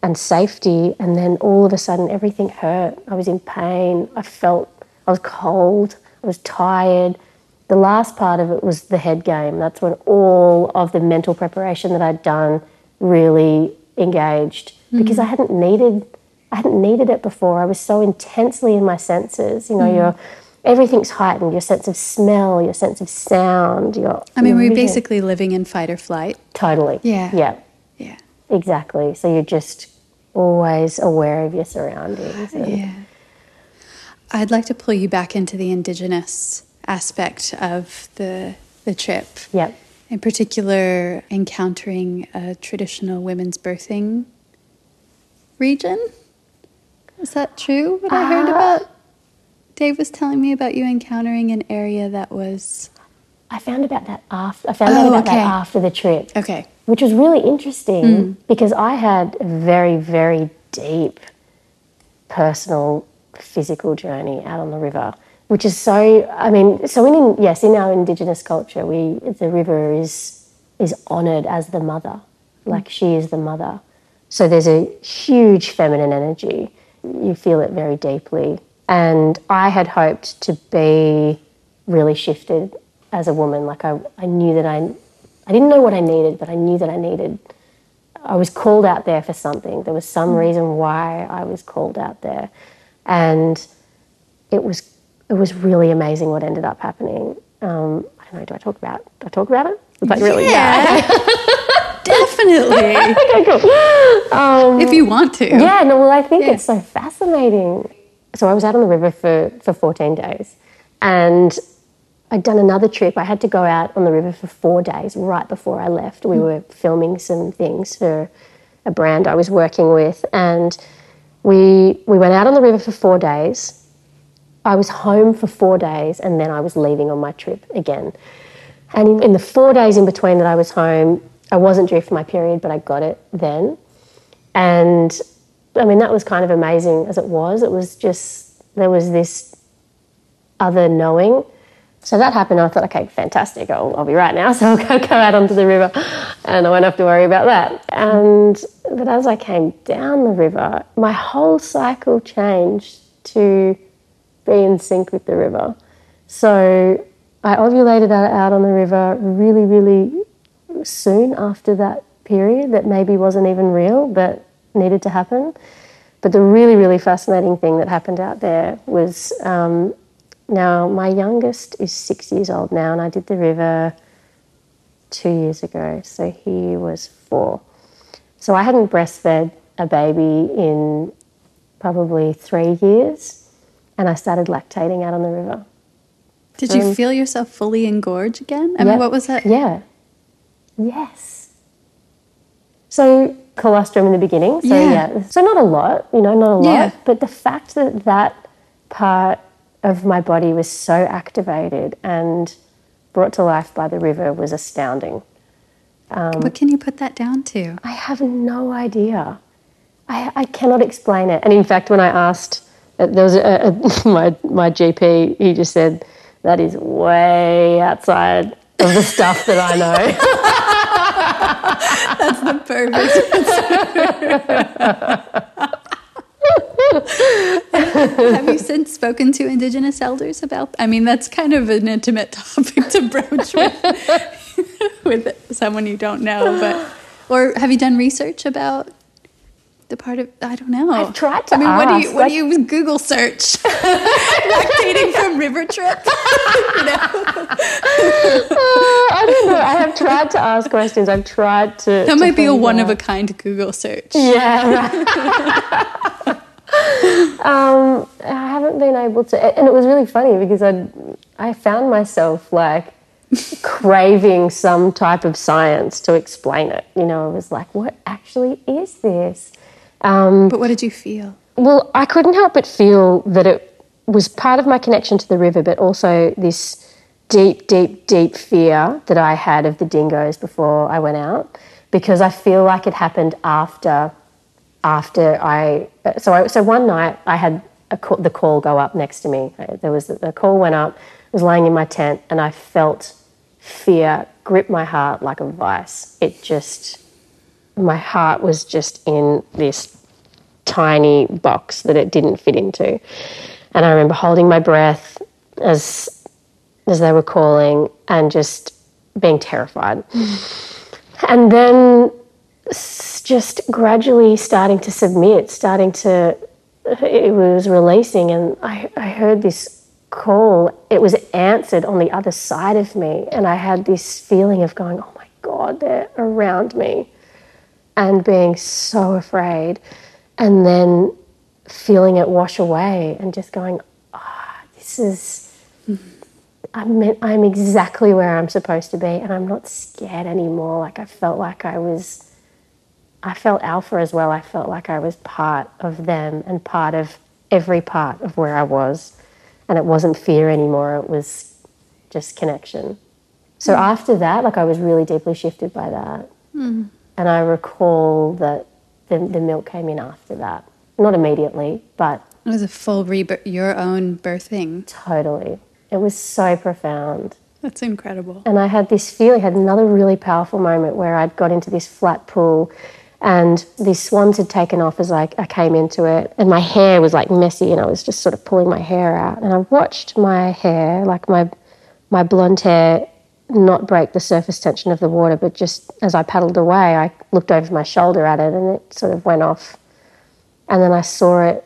and safety. And then all of a sudden, everything hurt. I was in pain. I felt I was cold. I was tired. The last part of it was the head game. That's when all of the mental preparation that I'd done really engaged mm-hmm. because I hadn't needed I hadn't needed it before. I was so intensely in my senses. You know, hmm. your everything's heightened. Your sense of smell, your sense of sound. Your I mean, your we're vision. basically living in fight or flight. totally Yeah. yeah Yeah. exactly. So you're just always aware of your surroundings. Yeah. I'd like to pull you back into the indigenous aspect of the the trip. Yep. In particular, encountering a traditional women's birthing region. Is that true? What I heard Uh, about? Dave was telling me about you encountering an area that was I found about that after. I found Oh, out about okay. that after the trip. okay. which was really interesting Mm. because I had a very, very deep personal physical journey out on the river, which is so. I mean, so in yes, in our indigenous culture, we the river is is honoured as the mother, like she is the mother. So there's a huge feminine energy. You feel it very deeply, and I had hoped to be really shifted as a woman. Like I, I knew that I I didn't know what I needed, but I knew that I needed. I was called out there for something. There was some reason why I was called out there, and it was it was really amazing what ended up happening. Um, I don't know. Do I talk about? Do I talk about it? Like really? Yeah. Definitely. okay, cool. Um, if you want to. Yeah, no, well, I think Yeah. it's so fascinating. So I was out on the river for, for 14 days and I'd done another trip. I had to go out on the river for four days right before I left. We hmm. were filming some things for a brand I was working with and we, we went out on the river for four days. I was home for four days and then I was leaving on my trip again. And in, in the four days in between that I was home, I wasn't due for my period, but I got it then. And I mean, that was kind of amazing as it was. It was just, there was this other knowing So that happened. I thought, okay, fantastic. I'll, I'll be right now. So I'll go, go out onto the river and I won't have to worry about that. And but as I came down the river, my whole cycle changed to be in sync with the river. So I ovulated out on the river really, really soon after that period that maybe wasn't even real but needed to happen. But the really, really fascinating thing that happened out there was um, now my youngest is six years old now, and I did the river two years ago, so he was four. So I hadn't breastfed a baby in probably three years, and I started lactating out on the river. Did you feel yourself fully engorge again? I Yeah. mean, what was that? Yeah. Yes. So colostrum in the beginning. So Yeah. yeah. So not a lot, you know, not a lot. Yeah. But the fact that that part of my body was so activated and brought to life by the river was astounding. what can you put that down to? I have no idea. I, I cannot explain it. And in fact, when I asked, uh, there was a, a, my my GP. He just said that is way outside of the stuff that I know. That's the perfect. answer. Have you since spoken to Indigenous elders about? I mean, that's kind of an intimate topic to broach with, with someone you don't know, but or have you done research about the part of I don't know. I've tried to I mean, what do you ask, what like- do you Google search? Lactating from river trip. I don't know. I have tried to ask questions. I've tried to. That to might be a one of a kind Google search. Yeah. um, I haven't been able to, and it was really funny because I, I found myself like craving some type of science to explain it. You know, I was like, what actually is this? Um, But what did you feel? well, I couldn't help but feel that it was part of my connection to the river, but also this deep, deep, deep fear that I had of the dingoes before I went out, because I feel like it happened after, after I. So, I, so one night I had a call, the call go up next to me. There was the call went up. I was laying in my tent, and I felt fear grip my heart like a vice. It just my heart was just in this tiny box that it didn't fit into. And I remember holding my breath as as they were calling and just being terrified. and then just gradually starting to submit, starting to it was releasing and I, I heard this call. It was answered on the other side of me and I had this feeling of going, Oh my God, they're around me and being so afraid and then feeling it wash away and just going ah this is I'm, meant, I'm exactly where I'm supposed to be and I'm not scared anymore. Like I felt like I was I felt alpha as well. I felt like I was part of them and part of every part of where I was. And it wasn't fear anymore. It was just connection. So after that like I was really deeply shifted by that and I recall that the, the milk came in after that. Not immediately, but It was a full rebirth, your own birthing. totally. It was so profound. That's incredible. And I had this feeling, had another really powerful moment where I'd got into this flat pool and these swans had taken off as I, I came into it. And my hair was like messy and I was just sort of pulling my hair out. And I watched my hair, like my, my blonde hair, not break the surface tension of the water, but just as I paddled away, I looked over my shoulder at it and it sort of went off. And then I saw it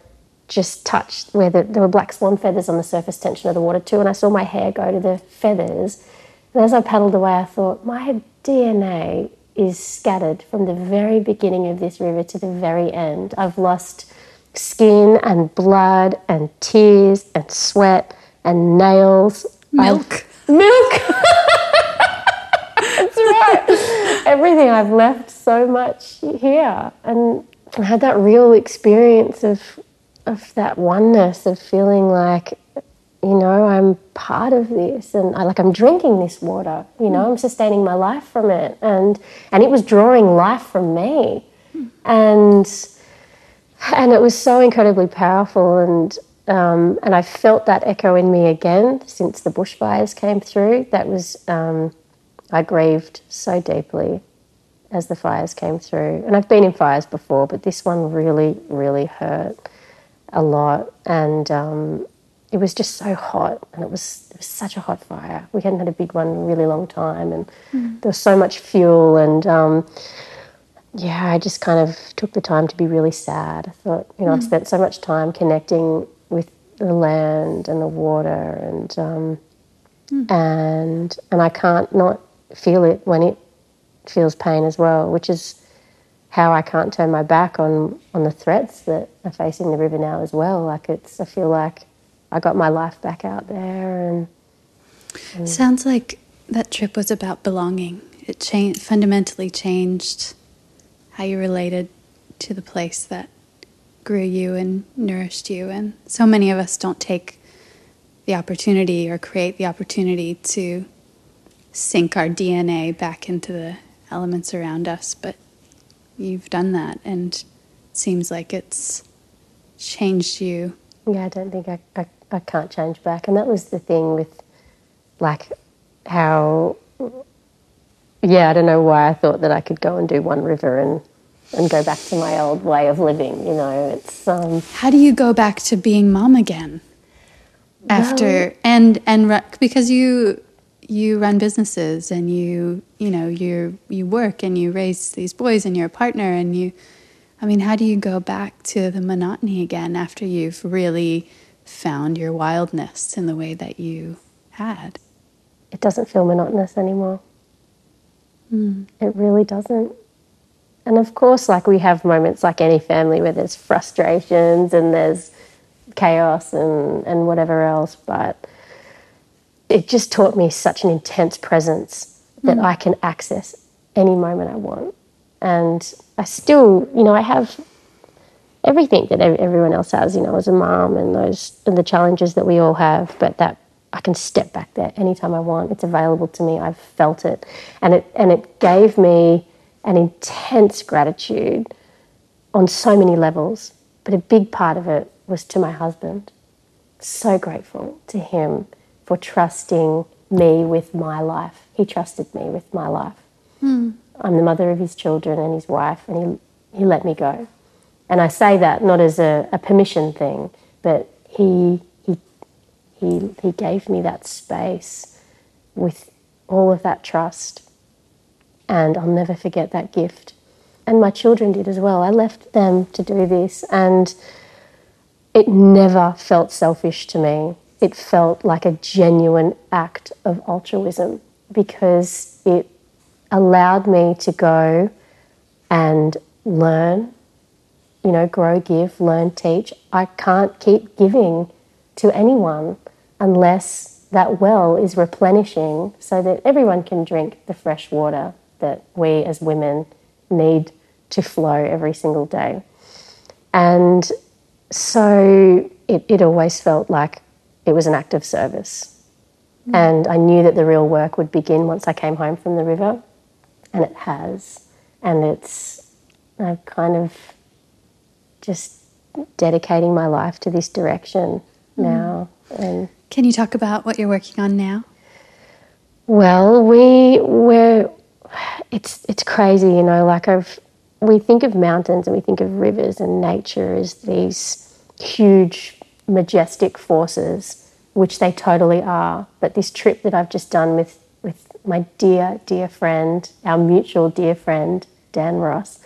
just touch where the, there were black swan feathers on the surface tension of the water too, and I saw my hair go to the feathers. And as I paddled away, I thought, my DNA is scattered from the very beginning of this river to the very end. I've lost skin and blood and tears and sweat and nails. Milk. Milk! Everything. I've left so much here. And I had that real experience of, of that oneness, of feeling like, you know, I'm part of this and I like I'm drinking this water, you know, I'm sustaining my life from it. And and it was drawing life from me. And and it was so incredibly powerful and um, and I felt that echo in me again since the bushfires came through. That was, um, I grieved so deeply as the fires came through. And I've been in fires before, but this one really, really hurt a lot. And um, it was just so hot, and it was, it was such a hot fire. We hadn't had a big one in a really long time, and mm. there was so much fuel. And um, yeah, I just kind of took the time to be really sad. I thought, you know, mm. I've spent so much time connecting with the land and the water, and um, mm. and and I can't not feel it when it feels pain as well, which is how I can't turn my back on on the threats that are facing the river now as well. Like it's, I feel like I got my life back out there, and, and sounds like that trip was about belonging. It changed fundamentally changed how you related to the place that grew you and nourished you. And so many of us don't take the opportunity or create the opportunity to sink our DNA back into the elements around us, but you've done that and it seems like it's changed you. Yeah, I don't think I, I, I can't change back. And that was the thing with like how yeah, I don't know why I thought that I could go and do one river and and go back to my old way of living. You know, it's. Um, How do you go back to being mom again? After well, and and because you you run businesses and you you know you you work and you raise these boys and you're a partner and you I mean how do you go back to the monotony again after you've really found your wildness in the way that you had? It doesn't feel monotonous anymore. Mm. it really doesn't. And of course like we have moments like any family where there's frustrations and there's chaos and and whatever else but it just taught me such an intense presence that mm. I can access any moment I want. And I still, you know, I have everything that everyone else has, you know, as a mom and those and the challenges that we all have, but that I can step back there anytime I want. It's available to me. I've felt it. And it and it gave me an intense gratitude on so many levels. But a big part of it was to my husband. So grateful to him for trusting me with my life. He trusted me with my life. Mm. I'm the mother of his children and his wife, and he, he let me go. And I say that not as a, a permission thing, but he, he, he, he gave me that space with all of that trust. And I'll never forget that gift. And my children did as well. I left them to do this, and it never felt selfish to me it felt like a genuine act of altruism because it allowed me to go and learn, you know, grow, give, learn, teach. I can't keep giving to anyone unless that well is replenishing so that everyone can drink the fresh water that we as women need to flow every single day. And so it, it always felt like it was an act of service. Mm. And I knew that the real work would begin once I came home from the river, and it has. And it's, I've kind of just dedicating my life to this direction mm. now. And can you talk about what you're working on now? Well, we we're it's it's crazy, you know. Like I've we think of mountains and we think of rivers and nature as these huge majestic forces, which they totally are. But this trip that I've just done with, with my dear, dear friend, our mutual dear friend, Dan Ross,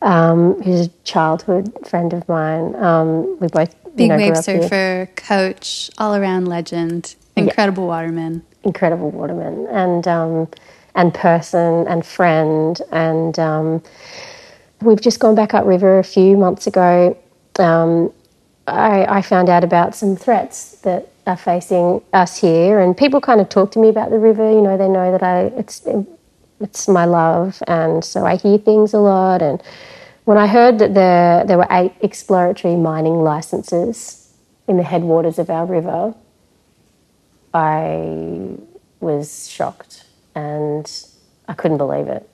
um, who's a childhood friend of mine, um, we both big know, wave surfer, coach, all around legend, incredible yeah. waterman, incredible waterman, and um, and person and friend, and um, we've just gone back up river a few months ago. Um, I, I found out about some threats that are facing us here, and people kind of talk to me about the river. You know, they know that I it's it's my love, and so I hear things a lot. And when I heard that there there were eight exploratory mining licenses in the headwaters of our river, I was shocked and I couldn't believe it.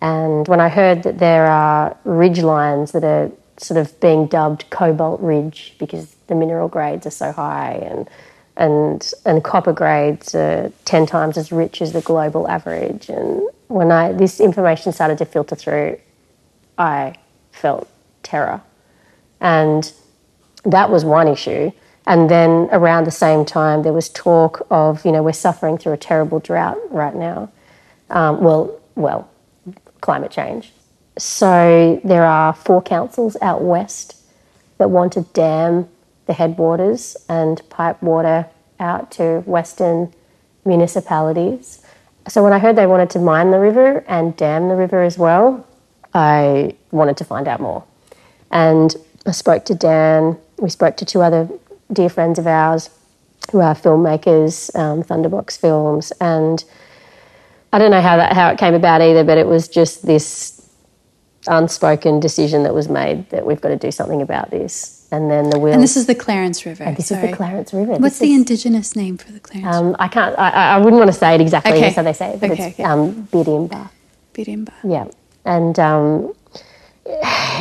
And when I heard that there are ridge lines that are sort of being dubbed cobalt ridge because the mineral grades are so high and and and copper grades are 10 times as rich as the global average. And when I this information started to filter through I felt terror. And that was one issue. And then around the same time there was talk of you know we're suffering through a terrible drought right now. Um, well well climate change so there are four councils out west that want to dam the headwaters and pipe water out to western municipalities. So when I heard they wanted to mine the river and dam the river as well, I wanted to find out more. And I spoke to Dan, we spoke to two other dear friends of ours who are filmmakers, um, Thunderbox Films, and I don't know how that how it came about either, but it was just this unspoken decision that was made that we've got to do something about this and then the wheels. And this is the Clarence River. And this Sorry. is the Clarence River. What's This the is- indigenous name for the Clarence? Um, I can't. I, I wouldn't want to say it exactly Okay. as how they say it, but Okay, it's okay. um, Birimba. Birimba. Yeah, and um,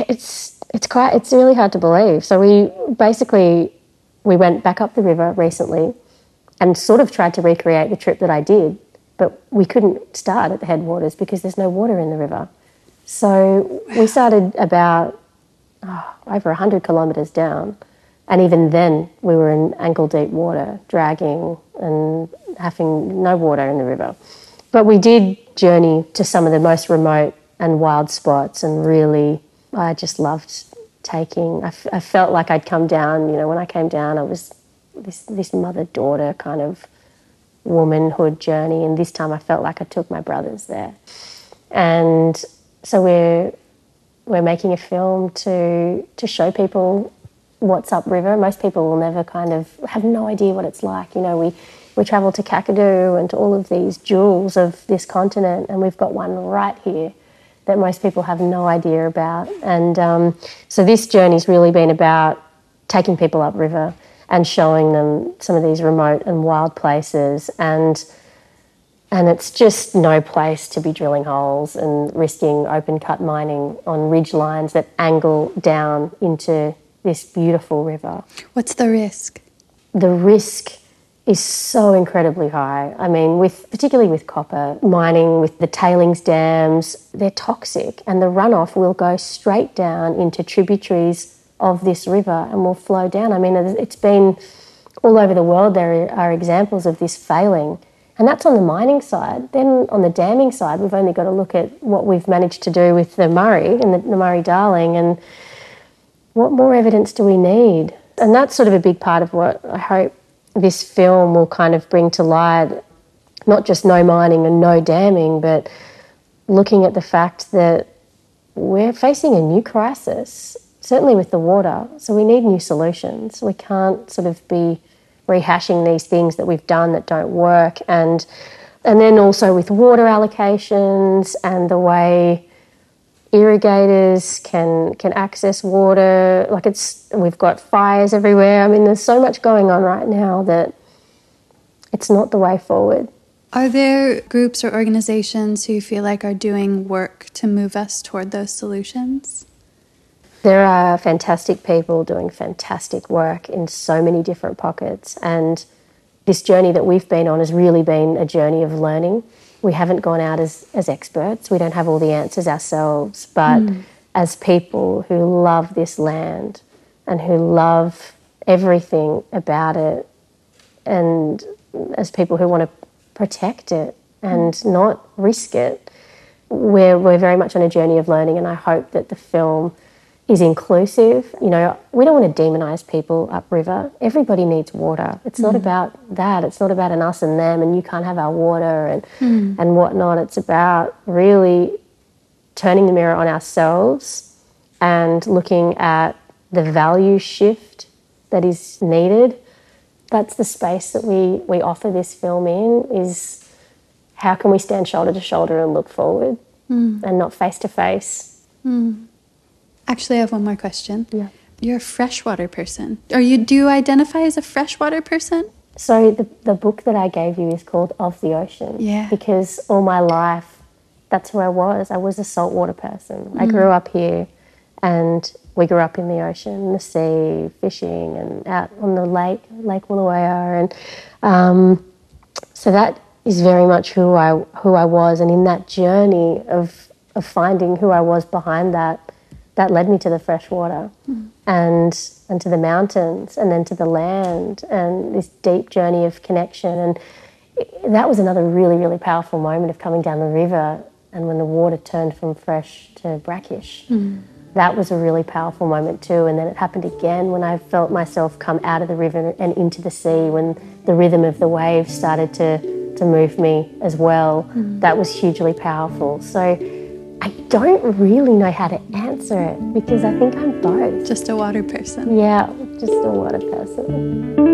it's it's quite it's really hard to believe. So we basically we went back up the river recently, and sort of tried to recreate the trip that I did, but we couldn't start at the headwaters because there's no water in the river. So we started about oh, over hundred kilometres down, and even then we were in ankle deep water, dragging and having no water in the river. But we did journey to some of the most remote and wild spots, and really, I just loved taking. I, f- I felt like I'd come down. You know, when I came down, I was this this mother daughter kind of womanhood journey, and this time I felt like I took my brothers there. And so we're we're making a film to to show people what's upriver. Most people will never kind of have no idea what it's like. You know, we we travel to Kakadu and to all of these jewels of this continent, and we've got one right here that most people have no idea about. And um, so this journey's really been about taking people upriver and showing them some of these remote and wild places and and it's just no place to be drilling holes and risking open cut mining on ridge lines that angle down into this beautiful river. What's the risk? The risk is so incredibly high. I mean, with particularly with copper mining, with the tailings dams, they're toxic, and the runoff will go straight down into tributaries of this river and will flow down. I mean, it's been all over the world. There are examples of this failing. And that's on the mining side. Then on the damming side, we've only got to look at what we've managed to do with the Murray and the, the Murray Darling and what more evidence do we need? And that's sort of a big part of what I hope this film will kind of bring to light not just no mining and no damming, but looking at the fact that we're facing a new crisis, certainly with the water. So we need new solutions. We can't sort of be rehashing these things that we've done that don't work. And and then also with water allocations and the way irrigators can can access water like it's we've got fires everywhere. I mean there's so much going on right now that it's not the way forward. Are there groups or organizations who you feel like are doing work to move us toward those solutions? There are fantastic people doing fantastic work in so many different pockets. And this journey that we've been on has really been a journey of learning. We haven't gone out as, as experts, we don't have all the answers ourselves, but hmm. as people who love this land and who love everything about it, and as people who want to protect it and hmm. not risk it, we're, we're very much on a journey of learning. And I hope that the film is inclusive. You know, we don't want to demonize people upriver. Everybody needs water. It's not mm. about that. It's not about an us and them and you can't have our water and mm. and whatnot. It's about really turning the mirror on ourselves and looking at the value shift that is needed. That's the space that we, we offer this film in is how can we stand shoulder to shoulder and look forward mm. and not face to face Actually, I have one more question. Yeah. You're a freshwater person. Are you do you identify as a freshwater person? So the, the book that I gave you is called Of the Ocean. Yeah. Because all my life, that's where I was. I was a saltwater person. I grew up here And we grew up in the ocean, the sea, fishing, and out on the lake, Lake Wooloweyah. And um, so that is very much who I, who I was. And in that journey of, of finding who I was behind that, that led me to the fresh water mm. and, and to the mountains and then to the land and this deep journey of connection. And it, that was another really, really powerful moment of coming down the river and when the water turned from fresh to brackish. Mm that was a really powerful moment too. And then it happened again when I felt myself come out of the river and into the sea, when the rhythm of the waves started to, to move me as well. Mm. That was hugely powerful. So I don't really know how to answer it because I think I'm both. Just a water person. Yeah, just a water person.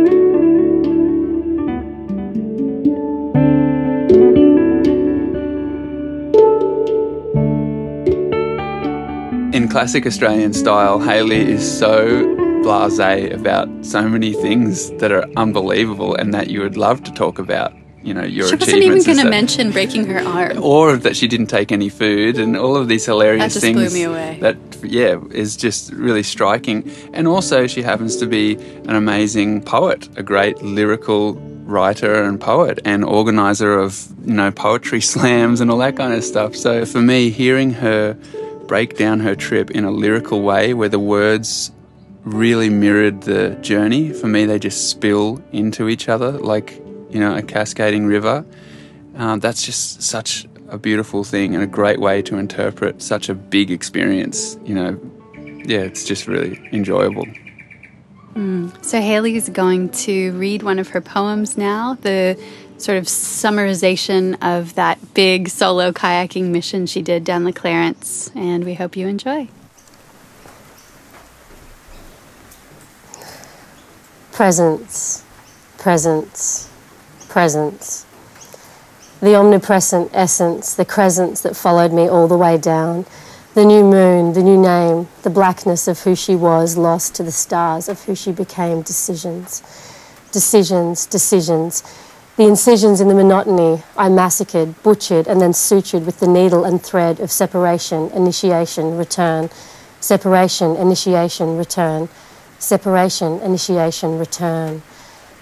in classic Australian style, Hayley is so blase about so many things that are unbelievable and that you would love to talk about. You know, your she wasn't even going to mention breaking her arm, or that she didn't take any food, and all of these hilarious that things. Blew me away. That yeah is just really striking. And also, she happens to be an amazing poet, a great lyrical writer and poet, and organizer of you know poetry slams and all that kind of stuff. So for me, hearing her break down her trip in a lyrical way where the words really mirrored the journey. For me, they just spill into each other like, you know, a cascading river. Um, that's just such a beautiful thing and a great way to interpret such a big experience. You know, yeah, it's just really enjoyable. Mm. So Hayley is going to read one of her poems now. The sort of summarization of that big solo kayaking mission she did down the Clarence, and we hope you enjoy. Presence, presence, presence. The omnipresent essence, the crescents that followed me all the way down. The new moon, the new name, the blackness of who she was, lost to the stars of who she became. Decisions, decisions, decisions the incisions in the monotony I massacred, butchered, and then sutured with the needle and thread of separation, initiation, return, separation, initiation, return, separation, initiation, return.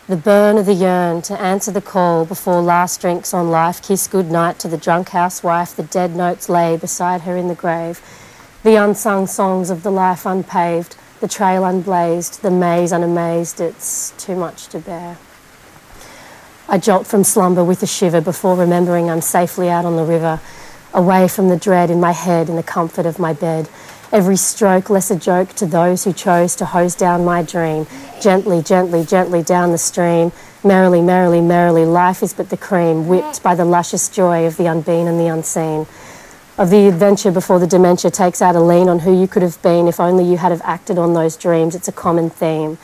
The burn of the yearn to answer the call before last drinks on life, kiss good night to the drunk housewife, the dead notes lay beside her in the grave, the unsung songs of the life unpaved, the trail unblazed, the maze unamazed, it's too much to bear. I jolt from slumber with a shiver before remembering I'm safely out on the river, away from the dread in my head in the comfort of my bed. Every stroke less a joke to those who chose to hose down my dream. Gently, gently, gently down the stream. Merrily, merrily, merrily, life is but the cream, whipped by the luscious joy of the unbeen and the unseen. Of the adventure before the dementia takes out a lean on who you could have been if only you had have acted on those dreams. It's a common theme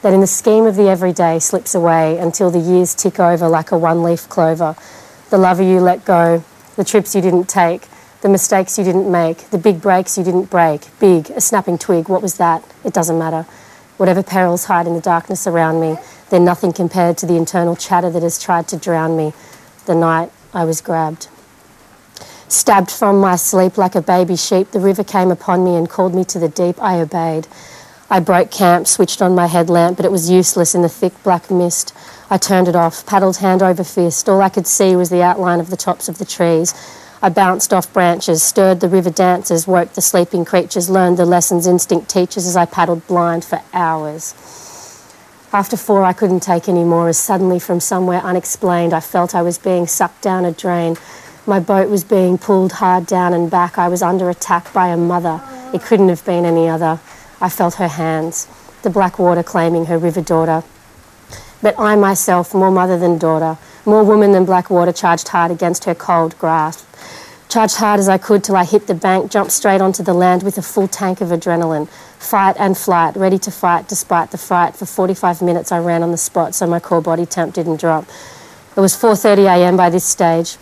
that in the scheme of the everyday slips away until the years tick over like a one leaf clover. The lover you let go, the trips you didn't take, the mistakes you didn't make, the big breaks you didn't break. Big, a snapping twig, what was that? It doesn't matter. Whatever perils hide in the darkness around me, they're nothing compared to the internal chatter that has tried to drown me the night I was grabbed. Stabbed from my sleep like a baby sheep, the river came upon me and called me to the deep. I obeyed. I broke camp, switched on my headlamp, but it was useless in the thick black mist. I turned it off, paddled hand over fist. All I could see was the outline of the tops of the trees. I bounced off branches, stirred the river dancers, woke the sleeping creatures, learned the lessons instinct teaches as I paddled blind for hours. After four, I couldn't take any more, as suddenly from somewhere unexplained, I felt I was being sucked down a drain. My boat was being pulled hard down and back. I was under attack by a mother. It couldn't have been any other. I felt her hands, the black water claiming her river daughter. But I myself, more mother than daughter, more woman than black water, charged hard against her cold grasp. Charged hard as I could till I hit the bank, jumped straight onto the land with a full tank of adrenaline. Fight and flight, ready to fight despite the fright. For 45 minutes I ran on the spot so my core body temp didn't drop. It was 4.30am by this stage.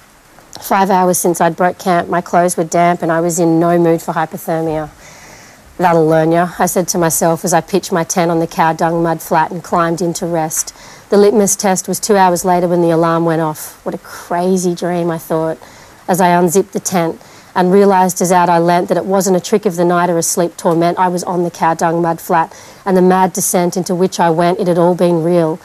Five hours since I'd broke camp, my clothes were damp and I was in no mood for hypothermia. That'll learn ya, I said to myself as I pitched my tent on the cow dung mud flat and climbed into rest. The litmus test was two hours later when the alarm went off. What a crazy dream, I thought, as I unzipped the tent and realised as out I leant that it wasn't a trick of the night or a sleep torment. I was on the cow dung mud flat, and the mad descent into which I went, it had all been real.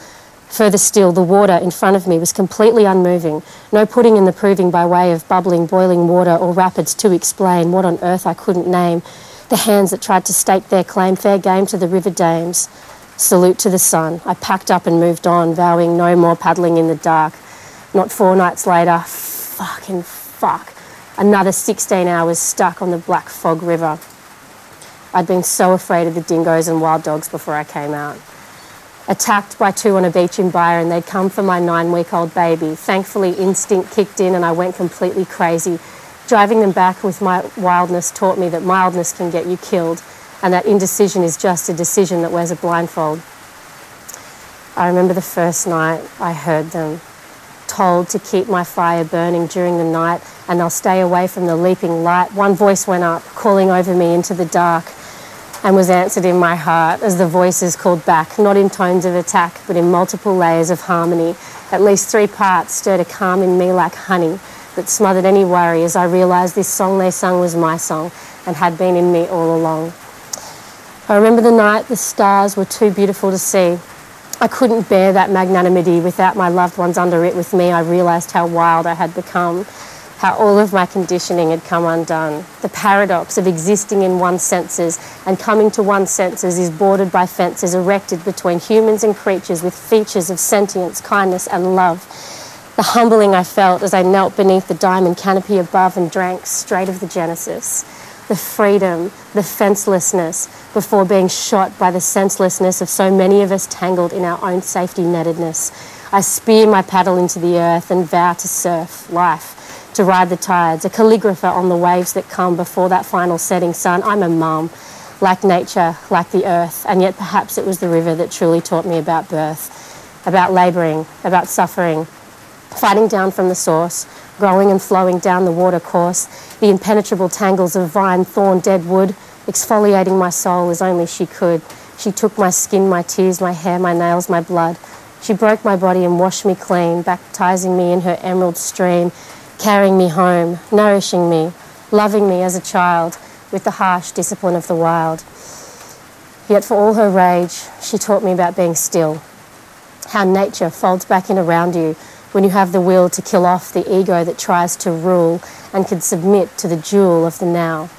Further still, the water in front of me was completely unmoving, no putting in the proving by way of bubbling, boiling water or rapids to explain what on earth I couldn't name. The hands that tried to stake their claim, fair game to the river dames. Salute to the sun. I packed up and moved on, vowing no more paddling in the dark. Not four nights later, fucking fuck, another 16 hours stuck on the Black Fog River. I'd been so afraid of the dingoes and wild dogs before I came out. Attacked by two on a beach in Byron, they'd come for my nine week old baby. Thankfully, instinct kicked in and I went completely crazy. Driving them back with my wildness taught me that mildness can get you killed and that indecision is just a decision that wears a blindfold. I remember the first night I heard them told to keep my fire burning during the night and I'll stay away from the leaping light. One voice went up, calling over me into the dark, and was answered in my heart as the voices called back, not in tones of attack, but in multiple layers of harmony. At least three parts stirred a calm in me like honey that smothered any worry as I realised this song they sung was my song and had been in me all along. I remember the night the stars were too beautiful to see. I couldn't bear that magnanimity without my loved ones under it with me. I realised how wild I had become, how all of my conditioning had come undone. The paradox of existing in one's senses and coming to one's senses is bordered by fences erected between humans and creatures with features of sentience, kindness, and love. The humbling I felt as I knelt beneath the diamond canopy above and drank straight of the Genesis the freedom, the fencelessness before being shot by the senselessness of so many of us tangled in our own safety nettedness. I spear my paddle into the earth and vow to surf life, to ride the tides, a calligrapher on the waves that come before that final setting sun. I'm a mum, like nature, like the earth, and yet perhaps it was the river that truly taught me about birth, about labouring, about suffering, fighting down from the source, growing and flowing down the watercourse, the impenetrable tangles of vine, thorn, dead wood, exfoliating my soul as only she could. She took my skin, my tears, my hair, my nails, my blood. She broke my body and washed me clean, baptizing me in her emerald stream, carrying me home, nourishing me, loving me as a child with the harsh discipline of the wild. Yet for all her rage, she taught me about being still, how nature folds back in around you when you have the will to kill off the ego that tries to rule and can submit to the jewel of the now.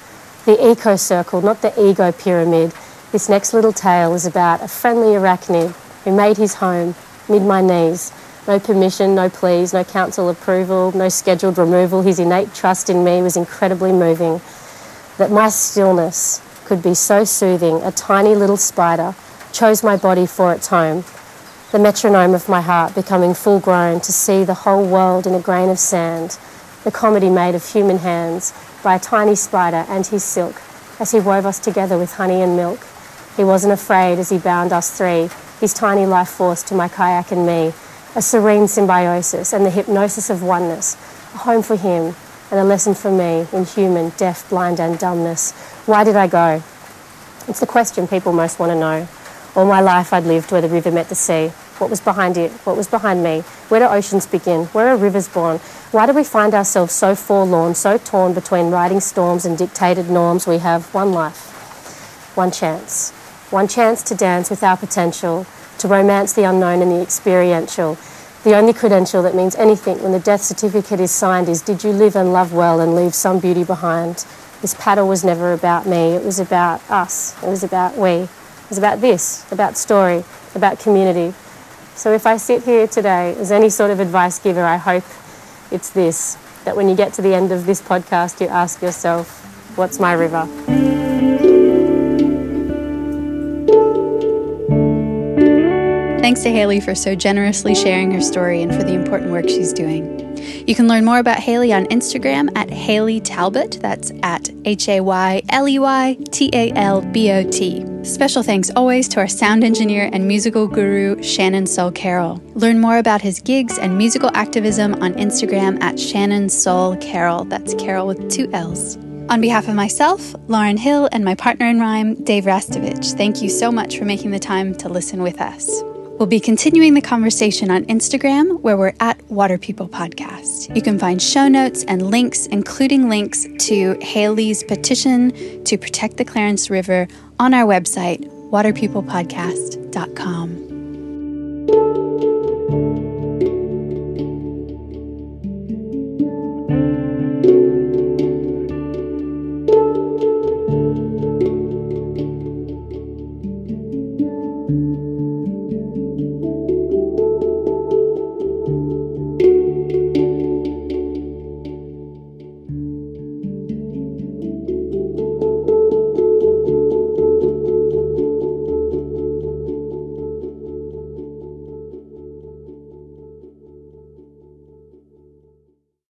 The eco circle, not the ego pyramid. This next little tale is about a friendly arachnid who made his home mid my knees. No permission, no pleas, no council approval, no scheduled removal. His innate trust in me was incredibly moving. That my stillness could be so soothing, a tiny little spider chose my body for its home the metronome of my heart becoming full grown to see the whole world in a grain of sand, the comedy made of human hands by a tiny spider and his silk as he wove us together with honey and milk. He wasn't afraid as he bound us three, his tiny life force to my kayak and me, a serene symbiosis and the hypnosis of oneness, a home for him and a lesson for me in human, deaf, blind, and dumbness. Why did I go? It's the question people most want to know. All my life I'd lived where the river met the sea. What was behind it? What was behind me? Where do oceans begin? Where are rivers born? Why do we find ourselves so forlorn, so torn between riding storms and dictated norms? We have one life, one chance. One chance to dance with our potential, to romance the unknown and the experiential. The only credential that means anything when the death certificate is signed is Did you live and love well and leave some beauty behind? This paddle was never about me, it was about us, it was about we is about this, about story, about community. So if I sit here today as any sort of advice giver, I hope it's this that when you get to the end of this podcast, you ask yourself, what's my river? Thanks to Hayley for so generously sharing her story and for the important work she's doing. You can learn more about Hayley on Instagram at Hayley Talbot. That's at H A Y L E Y T A L B O T. Special thanks always to our sound engineer and musical guru, Shannon Soul Carroll. Learn more about his gigs and musical activism on Instagram at Shannon Soul Carroll. That's Carroll with two L's. On behalf of myself, Lauren Hill, and my partner in rhyme, Dave Rastovich, thank you so much for making the time to listen with us. We'll be continuing the conversation on Instagram, where we're at Water People Podcast. You can find show notes and links, including links to Hayley's petition to protect the Clarence River, on our website, waterpeoplepodcast.com.